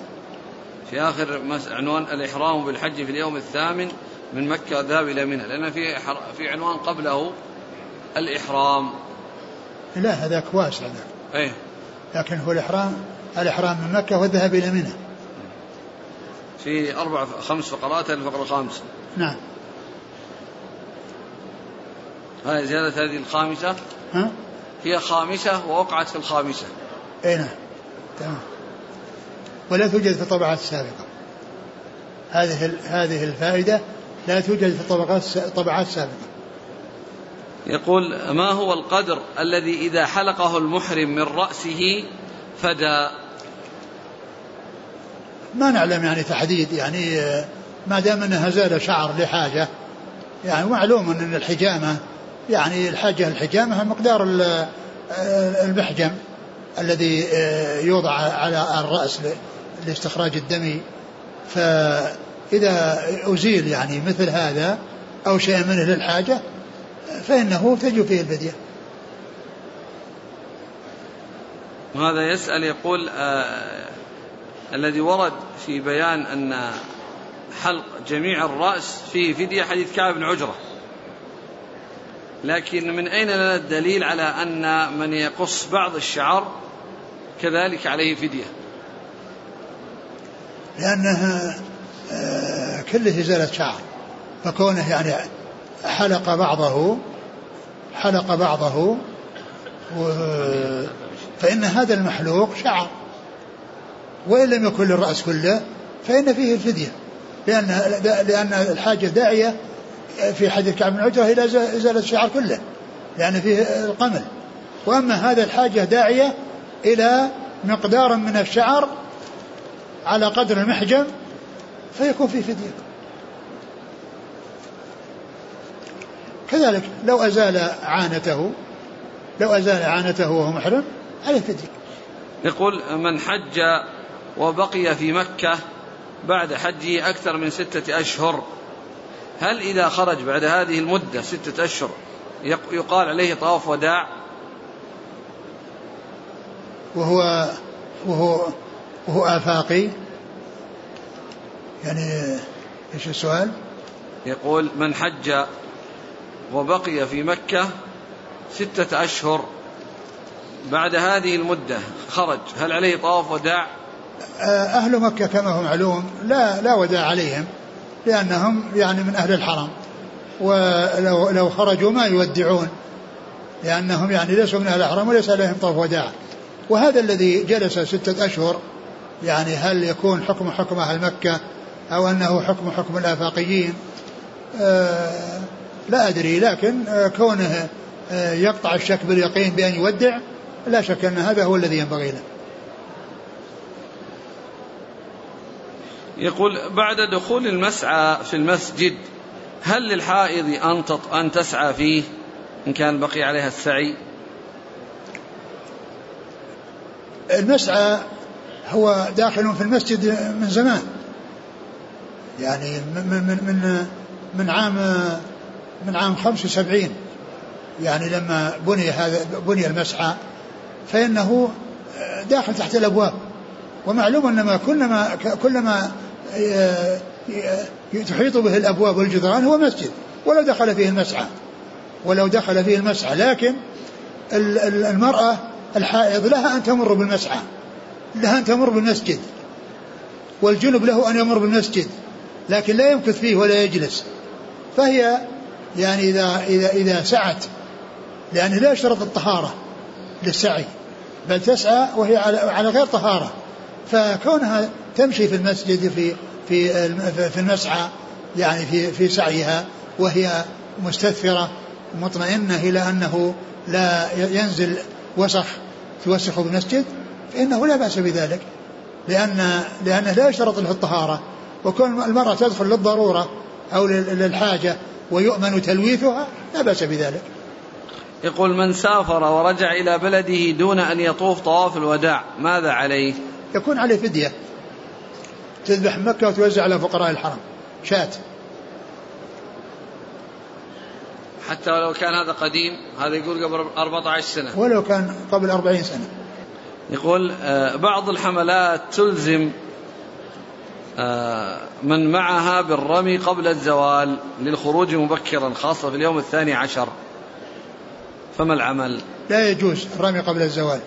Speaker 1: في آخر عنوان الإحرام بالحج في اليوم الثامن من مكة الذهاب إلى منى لأن في في عنوان قبله الإحرام
Speaker 2: لا هذاك واسع هذاك
Speaker 1: إيه
Speaker 2: لكن هو الإحرام الإحرام من مكة والذهاب إلى منى
Speaker 1: في أربع خمس فقرات الفقرة الخامسة
Speaker 2: نعم.
Speaker 1: هذه زيادة هذه الخامسة؟
Speaker 2: ها؟
Speaker 1: هي خامسة ووقعت في الخامسة.
Speaker 2: اي نعم. تمام. ولا توجد في الطبعات السابقة. هذه هذه الفائدة لا توجد في الطبقات الطبعات السابقة
Speaker 1: يقول ما هو القدر الذي إذا حلقه المحرم من رأسه فدى
Speaker 2: ما نعلم يعني تحديد يعني ما دام إنها زال شعر لحاجة يعني معلوم إن الحجامة يعني الحاجة الحجامة مقدار ال- المحجم الذي آه، يوضع على الرأس ل- لاستخراج الدم. فإذا أزيل يعني مثل هذا أو شيء منه للحاجة فإنه تجب فيه الفدية
Speaker 1: وهذا يسأل يقول آه الذي ورد في بيان أن حلق جميع الرأس فيه فدية حديث كعب بن عجرة. لكن من أين لنا الدليل على أن من يقص بعض الشعر كذلك عليه فدية؟
Speaker 2: لأنها آه، كله إزالة شعر. فكونه يعني حلق بعضه حلق بعضه فإن هذا المحلوق شعر. وإن لم يكن للرأس كله فإن فيه الفدية. لأن لأن الحاجة داعية في حديث كعب بن عجرة إلى إزالة الشعر كله لأن فيه القمل. وأما هذا الحاجة داعية إلى مقدار من الشعر على قدر المحجم فيكون فيه فدية. كذلك لو أزال عانته لو أزال عانته وهو محرم عليه فدية.
Speaker 1: يقول من حج وبقي في مكة بعد حجه أكثر من ستة أشهر. هل إذا خرج بعد هذه المدة ستة أشهر يق- يقال عليه طواف وداع؟
Speaker 2: وهو وهو وهو آفاقي؟ يعني إيش السؤال؟
Speaker 1: يقول من حج وبقي في مكة ستة أشهر بعد هذه المدة خرج هل عليه طواف وداع؟
Speaker 2: أهل مكة كما هو معلوم لا لا وداع عليهم لأنهم يعني من أهل الحرم. ولو لو خرجوا ما يودعون لأنهم يعني ليسوا من أهل الحرم وليس عليهم طواف وداع. وهذا الذي جلس ستة أشهر يعني هل يكون حكم حكم أهل مكة أو أنه حكم حكم الآفاقيين؟ آه لا أدري لكن آه كونه آه يقطع الشك باليقين بأن يودع لا شك أن هذا هو الذي ينبغي له.
Speaker 1: يقول بعد دخول المسعى في المسجد هل للحائض أن أن تسعى فيه؟ إن كان بقي عليها السعي.
Speaker 2: المسعى هو داخل في المسجد من زمان. يعني من من من من عام من عام 75 يعني لما بني هذا بني المسعى فإنه داخل تحت الأبواب. ومعلوم أن ما كلما كلما تحيط به الأبواب والجدران هو مسجد ولو دخل فيه المسعى ولو دخل فيه المسعى لكن ال- ال- المرأة الحائض لها أن تمر بالمسعى لها أن تمر بالمسجد والجنب له أن يمر بالمسجد لكن لا يمكث فيه ولا يجلس. فهي يعني إذا إذا إذا سعت لأنه لا يشترط الطهارة للسعي بل تسعى وهي على على غير طهارة. فكونها تمشي في المسجد في في في المسعى يعني في في سعيها وهي مستثفرة مطمئنة إلى أنه لا ينزل وسخ توسخ بالمسجد فإنه لا بأس بذلك لأن لأنه لا يشترط له الطهارة. وكون المرأة تدخل للضرورة أو لل- للحاجة ويؤمن تلويثها لا بأس بذلك.
Speaker 1: يقول من سافر ورجع إلى بلده دون أن يطوف طواف الوداع ماذا عليه؟
Speaker 2: يكون عليه فدية. تذبح مكة وتوزع على فقراء الحرم. شاة
Speaker 1: حتى ولو كان هذا قديم هذا يقول قبل 14 سنة.
Speaker 2: ولو كان قبل أربعين سنة.
Speaker 1: يقول آه، بعض الحملات تلزم آه، من معها بالرمي قبل الزوال للخروج مبكرا خاصة في اليوم الثاني عشر. فما العمل؟
Speaker 2: لا يجوز الرمي قبل الزوال.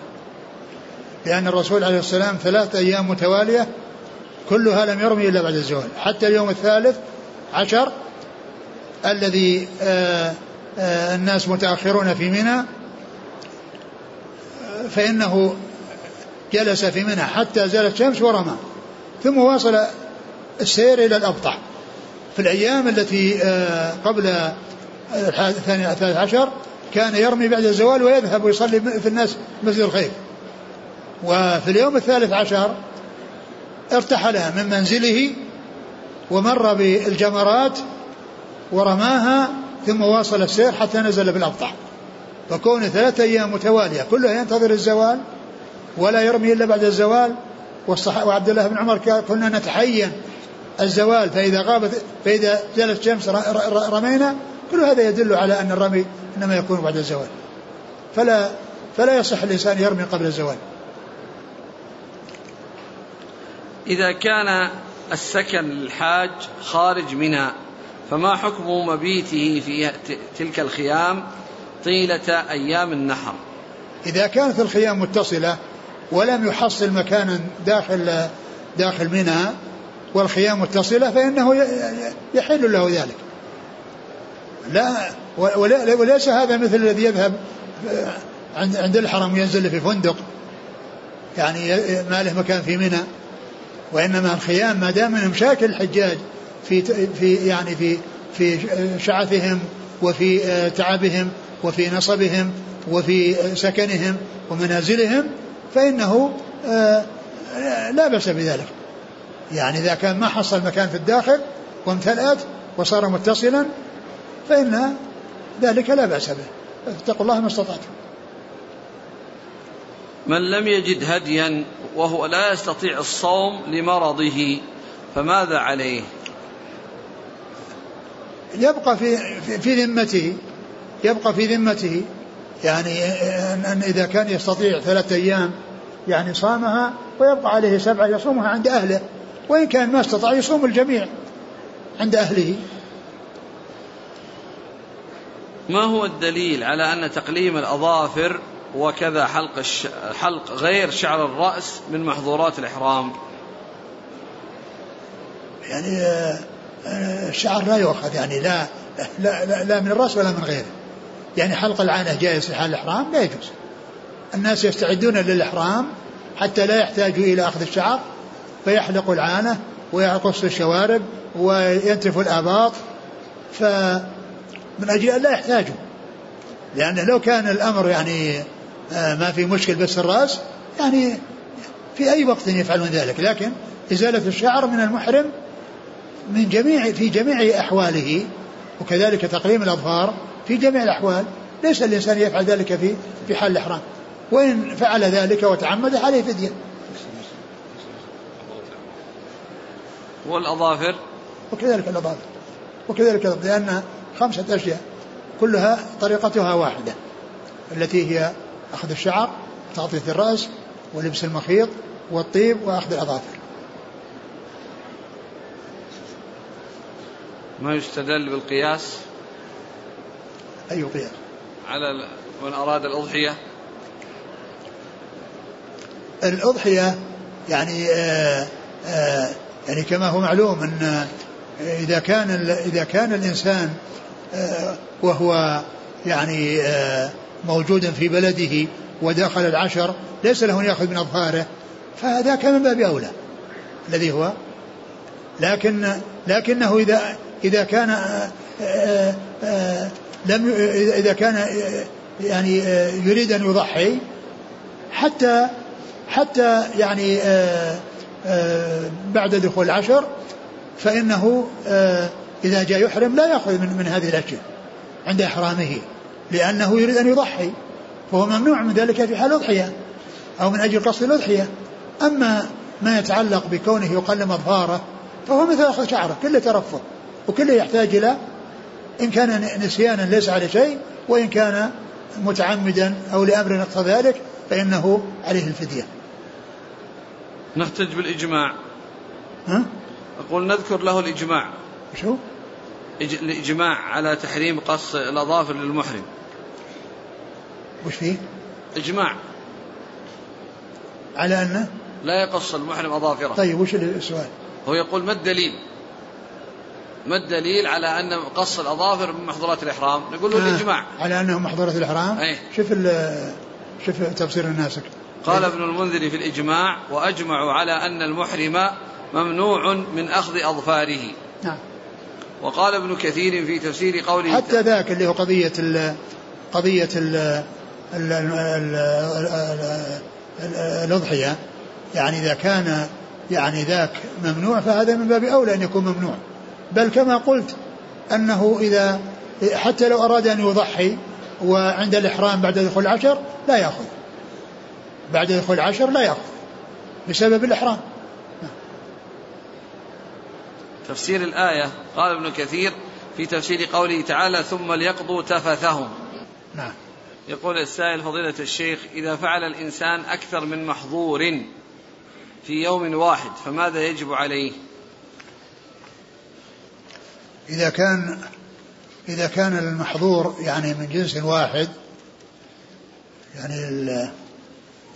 Speaker 2: لأن الرسول عليه السلام ثلاث أيام متوالية كلها لم يرمي إلا بعد الزوال. حتى اليوم الثالث عشر الذي آآ آآ الناس متأخرون في منى فإنه جلس في منى حتى زالت الشمس ورمى. ثم واصل السير إلى الأبطع في الأيام التي آه، قبل الثاني الثالث عشر كان يرمي بعد الزوال ويذهب ويصلي في الناس مسجد الخير. وفي اليوم الثالث عشر ارتحل من منزله ومر بالجمرات ورماها ثم واصل السير حتى نزل بالأبطع فكون ثلاثة أيام متوالية كلها ينتظر الزوال ولا يرمي إلا بعد الزوال. وعبد الله بن عمر كنا نتحين الزوال فإذا غابت فإذا زالت الشمس رمينا كل هذا يدل على أن الرمي إنما يكون بعد الزوال. فلا فلا يصح الإنسان يرمي قبل الزوال.
Speaker 1: إذا كان السكن للحاج خارج منى فما حكم مبيته في تلك الخيام طيلة أيام النحر؟
Speaker 2: إذا كانت الخيام متصلة ولم يحصل مكانا داخل داخل منى والخيام متصلة فإنه يحل له ذلك. لا وليس هذا مثل الذي يذهب عند عند الحرم وينزل في فندق. يعني ما له مكان في منى. وإنما الخيام ما دام من مشاكل الحجاج في في يعني في في شعثهم وفي تعبهم وفي نصبهم وفي سكنهم ومنازلهم فإنه آه، لا بأس بذلك. يعني إذا كان ما حصل مكان في الداخل وامتلأت وصار متصلا فإن ذلك لا بأس به. اتقوا الله ما استطعتم.
Speaker 1: من لم يجد هديا وهو لا يستطيع الصوم لمرضه فماذا عليه؟
Speaker 2: يبقى في في ذمته يبقى في ذمته يعني أن إذا كان يستطيع ثلاثة أيام يعني صامها ويبقى عليه سبعة يصومها عند أهله وإن كان ما استطاع يصوم الجميع عند أهله.
Speaker 1: ما هو الدليل على أن تقليم الأظافر وكذا حلق الش... حلق غير شعر الرأس من محظورات الإحرام.
Speaker 2: يعني آه، آه، الشعر لا يؤخذ يعني لا لا, لا, لا من الرأس ولا من غيره. يعني حلق العانة جائز في حال الإحرام؟ لا يجوز. الناس يستعدون للإحرام حتى لا يحتاجوا إلى أخذ الشعر فيحلق العانة ويقص الشوارب وينتف الآباط فمن أجل أن لا يحتاجوا. لأن لو كان الأمر يعني آه، ما في مشكل بس الرأس. يعني في أي وقت يفعلون ذلك. لكن إزالة الشعر من المحرم من جميع في جميع أحواله وكذلك تقليم الأظفار في جميع الأحوال. ليس الإنسان يفعل ذلك في في حال الإحرام. وإن فعل ذلك وتعمد عليه فدية.
Speaker 1: والأظافر؟
Speaker 2: وكذلك الأظافر. وكذلك لأن خمسة أشياء كلها طريقتها واحدة التي هي أخذ الشعر تغطية الرأس ولبس المخيط والطيب وأخذ الأظافر.
Speaker 1: ما يستدل بالقياس؟
Speaker 2: أي قياس؟
Speaker 1: على من أراد الأضحية؟
Speaker 2: الأضحية يعني آآ آه، آآ آه، يعني كما هو معلوم أن إذا كان إذا كان الإنسان آه، وهو يعني موجودا في بلده ودخل العشر ليس له أن يأخذ من أظفاره. فذاك من باب أولى. الذي هو لكن لكنه إذا إذا كان لم إذا كان يعني يريد أن يضحي حتى حتى يعني آه، آه، بعد دخول العشر فإنه آه، إذا جاء يحرم لا يأخذ من, من هذه الأشياء عند إحرامه. لأنه يريد أن يضحي فهو ممنوع من ذلك في حال الأضحية أو من أجل قصد الأضحية أما ما يتعلق بكونه يقلم أظفاره فهو مثل أخذ شعره كله ترفه وكله يحتاج إلى إن كان نسيانا ليس عليه شيء وإن كان متعمدا أو لأمر نقص ذلك فإنه عليه الفدية
Speaker 1: نحتج بالإجماع
Speaker 2: ها؟
Speaker 1: أقول نذكر له الإجماع
Speaker 2: شو؟
Speaker 1: إج- الإجماع على تحريم قص الأظافر للمحرم.
Speaker 2: وش فيه؟
Speaker 1: إجماع.
Speaker 2: على أنه؟
Speaker 1: لا يقص المحرم أظافره.
Speaker 2: طيب وش السؤال؟
Speaker 1: هو يقول ما الدليل؟ ما الدليل على أن قص الأظافر من محظورات الإحرام؟ نقول له
Speaker 2: آه،
Speaker 1: الإجماع.
Speaker 2: على أنه محظورة الإحرام؟
Speaker 1: أي.
Speaker 2: شوف شوف تفسير الناسك
Speaker 1: قال ابن المنذر في الإجماع وأجمعوا على أن المحرم ممنوع من أخذ أظفاره.
Speaker 2: نعم.
Speaker 1: وقال ابن كثير في تفسير قوله
Speaker 2: حتى ذاك اللي هو قضية ال قضية ال ال- ال- ال- ال- ال- الأضحية. يعني إذا كان يعني ذاك ممنوع فهذا من باب أولى أن يكون ممنوع. بل كما قلت أنه إذا حتى لو أراد أن يضحي وعند الإحرام بعد دخول العشر لا يأخذ. بعد دخول العشر لا يأخذ بسبب الإحرام.
Speaker 1: تفسير الآية قال ابن كثير في تفسير قوله تعالى ثم ليقضوا تفثهم.
Speaker 2: نعم.
Speaker 1: يقول السائل فضيلة الشيخ إذا فعل الإنسان أكثر من محظور في يوم واحد فماذا يجب عليه؟
Speaker 2: إذا كان إذا كان المحظور يعني من جنس واحد يعني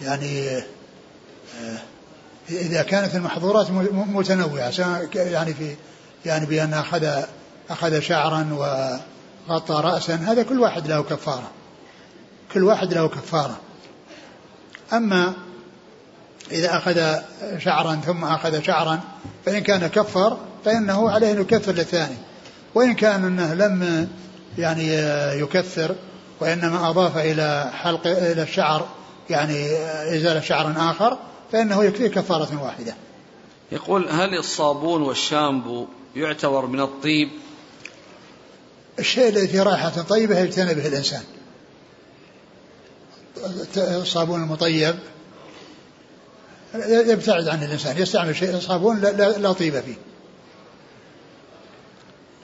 Speaker 2: يعني آه، إذا كانت المحظورات متنوعة يعني في يعني بأن أخذ أخذ شعرا وغطى رأسا هذا كل واحد له كفارة. كل واحد له كفارة. أما إذا أخذ شعرا ثم أخذ شعرا فإن كان كفر فإنه عليه أن يكفر للثاني. وإن كان أنه لم يعني يكثر وإنما أضاف إلى حلق إلى الشعر يعني إزالة شعر آخر فإنه يكفيه كفارة واحدة.
Speaker 1: يقول هل الصابون والشامبو يعتبر من الطيب؟
Speaker 2: الشيء الذي فيه رائحة طيبة يجتنبه الإنسان. الصابون المطيب يبتعد عن الإنسان يستعمل شيء صابون لا, لا, لا طيب فيه.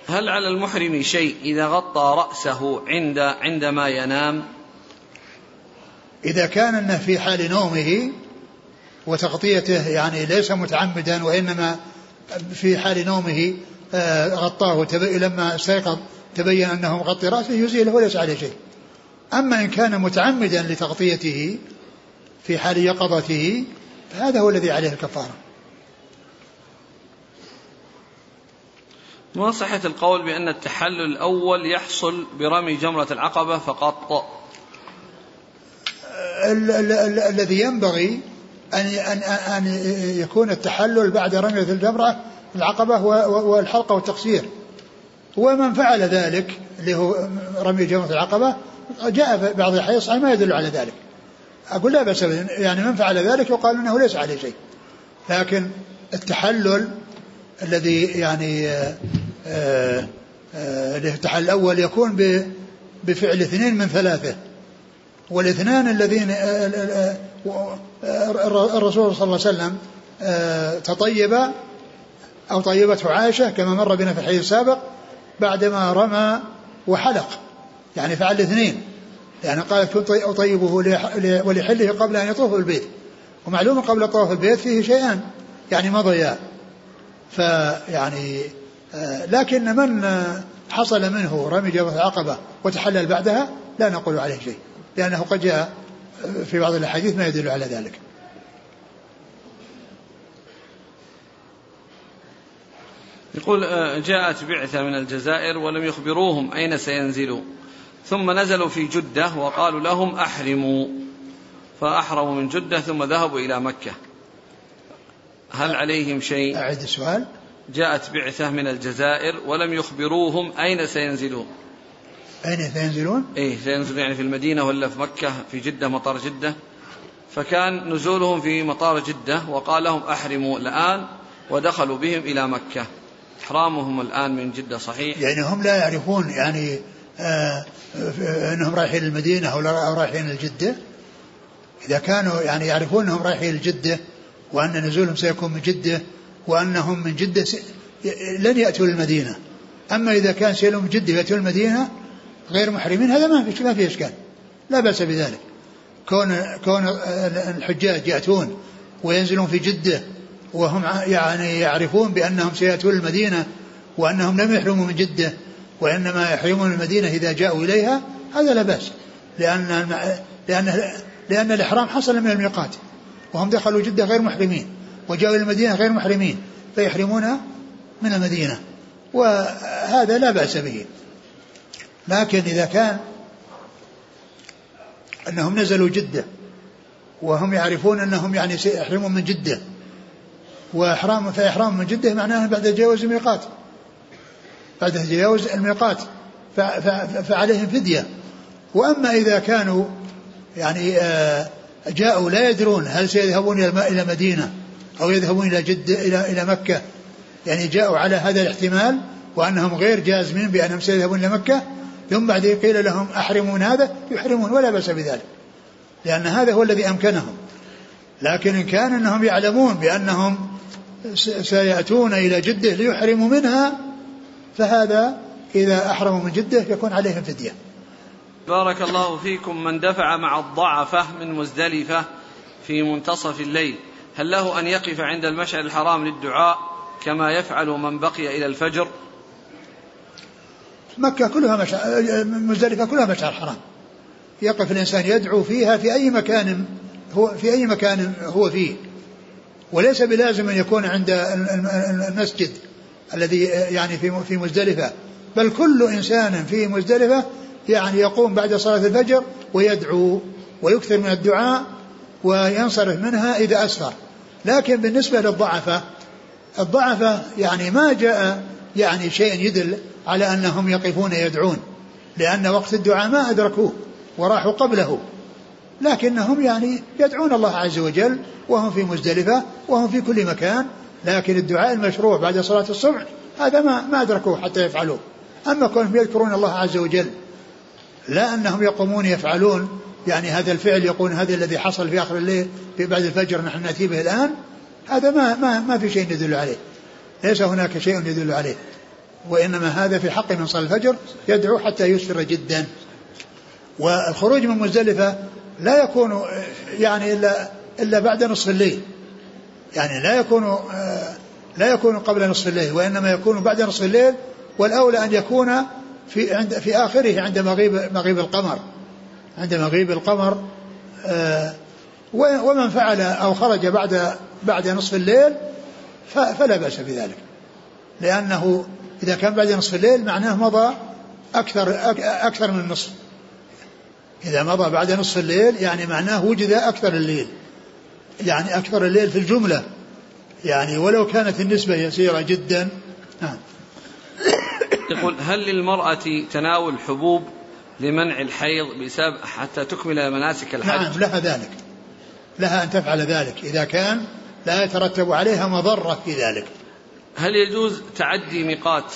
Speaker 1: هل على المحرم شيء إذا غطى رأسه عند عندما ينام؟
Speaker 2: إذا كان أنه في حال نومه وتغطيته يعني ليس متعمدا وإنما في حال نومه آه، غطاه لما استيقظ تبين أنه مغطي رأسه يزيله وليس عليه شيء. أما إن كان متعمدا لتغطيته في حال يقظته فهذا هو الذي عليه الكفارة.
Speaker 1: ما صحة القول بأن التحلل الأول يحصل برمي جمرة العقبة فقط.
Speaker 2: ال- ال- ال- الذي ينبغي أن أن أن يكون التحلل بعد رمية الجمرة العقبة والحلقة والتقصير. ومن فعل ذلك اللي هو رمي جمرة العقبة جاء بعض صحيح ما يدل على ذلك. أقول لا بأس. يعني من فعل ذلك يقال أنه ليس عليه شيء. لكن التحلل الذي يعني آه، آه، آه، التحلل الأول يكون بفعل اثنين من ثلاثة. والاثنان الذين آه، آه، آه، الرسول صلى الله عليه وسلم تطيب أو طيبته عائشة كما مر بنا في الحديث السابق بعدما رمى وحلق يعني فعل الاثنين يعني قالت كنت أطيبه لح- ولحله قبل أن يطوف البيت ومعلوم قبل طواف البيت فيه شيئان يعني مضيا فيعني لكن من حصل منه رمي جبهة العقبة وتحلل بعدها لا نقول عليه شيء. لأنه قد جاء في بعض الأحاديث ما يدل على ذلك.
Speaker 1: يقول آه، جاءت بعثة من الجزائر ولم يخبروهم أين سينزلوا. ثم نزلوا في جدة وقالوا لهم أحرموا. فأحرموا من جدة ثم ذهبوا إلى مكة. هل عليهم شيء؟
Speaker 2: أعد السؤال.
Speaker 1: جاءت بعثة من الجزائر ولم يخبروهم أين سينزلون
Speaker 2: أين سينزلون؟
Speaker 1: إيه سينزلون يعني في المدينة ولا في مكة في جدة مطار جدة. فكان نزولهم في مطار جدة وقال لهم أحرموا الآن ودخلوا بهم إلى مكة. إحرامهم الآن من جدة صحيح.
Speaker 2: يعني هم لا يعرفون يعني آه أنهم رايحين المدينة أو رايحين الجدة؟ إذا كانوا يعني يعرفون أنهم رايحين الجدة وأن نزولهم سيكون من جدة وأنهم من جدة. لن يأتوا للمدينة. أما إذا كان سيلهم من جدة يأتوا المدينة غير محرمين هذا ما في ما في إشكال. لا بأس بذلك. كون كون الحجاج يأتون وينزلون في جدة وهم يعني يعرفون بأنهم سيأتون المدينة وأنهم لم يحرموا من جدة وإنما يحرمون المدينة إذا جاءوا إليها هذا لا بأس. لأن لأن لأن الإحرام حصل من الميقات. وهم دخلوا جدة غير محرمين وجاءوا إلى المدينة غير محرمين فيحرمون من المدينة. وهذا لا بأس به. لكن إذا كان أنهم نزلوا جدة وهم يعرفون أنهم يعني سيحرمون من جدة وإحرام فإحرام من جدة معناه بعد تجاوز الميقات. بعد تجاوز الميقات. فعليهم فدية. وأما إذا كانوا يعني آه، جاءوا لا يدرون هل سيذهبون إلى مدينة أو يذهبون إلى جدة إلى إلى مكة. يعني جاءوا على هذا الاحتمال وأنهم غير جازمين بأنهم سيذهبون إلى مكة. ثم بعد قيل لهم أحرموا من هذا؟ يحرمون ولا بأس بذلك. لأن هذا هو الذي أمكنهم. لكن إن كان أنهم يعلمون بأنهم سيأتون إلى جدة ليحرموا منها فهذا إذا أحرموا من جدة يكون عليهم فدية.
Speaker 1: بارك الله فيكم من دفع مع الضعفة من مزدلفة في منتصف الليل. هل له أن يقف عند المشعر الحرام للدعاء كما يفعل من بقي إلى الفجر؟
Speaker 2: مكة كلها مشعر مزدلفة كلها مشعر حرام. يقف الإنسان يدعو فيها في أي مكان هو في أي مكان هو فيه. وليس بلازم أن يكون عند المسجد الذي يعني في في مزدلفة. بل كل إنسان في مزدلفة يعني يقوم بعد صلاة الفجر ويدعو ويكثر من الدعاء وينصرف منها إذا أسفر. لكن بالنسبة للضعفة الضعفة يعني ما جاء يعني شيء يدل على أنهم يقفون يدعون لأن وقت الدعاء ما أدركوه وراحوا قبله. لكنهم يعني يدعون الله عز وجل وهم في مزدلفة وهم في كل مكان لكن الدعاء المشروع بعد صلاة الصبح هذا ما ما أدركوه حتى يفعلوه. أما كونهم يذكرون الله عز وجل لا أنهم يقومون يفعلون يعني هذا الفعل يقول هذا الذي حصل في آخر الليل في بعد الفجر نحن نأتي به الآن هذا ما ما ما في شيء يدل عليه. ليس هناك شيء يدل عليه. وإنما هذا في حق من صلاة الفجر يدعو حتى يسفر جدا. والخروج من مزدلفة لا يكون يعني إلا إلا بعد نصف الليل. يعني لا يكون لا يكون قبل نصف الليل وإنما يكون بعد نصف الليل والأولى أن يكون في عند في آخره عند مغيب مغيب القمر. عند مغيب القمر ومن فعل أو خرج بعد بعد نصف الليل فلا بأس بذلك. لأنه إذا كان بعد نصف الليل معناه مضى أكثر أكثر من النصف. إذا مضى بعد نصف الليل يعني معناه وجد أكثر الليل. يعني أكثر الليل في الجملة. يعني ولو كانت النسبة يسيرة جدا. نعم
Speaker 1: يقول هل للمرأة تناول حبوب لمنع الحيض بسبب حتى تكمل مناسك الحج؟
Speaker 2: نعم لها ذلك. لها أن تفعل ذلك. إذا كان لا يترتب عليها مضرة في ذلك.
Speaker 1: هل يجوز تعدي ميقات؟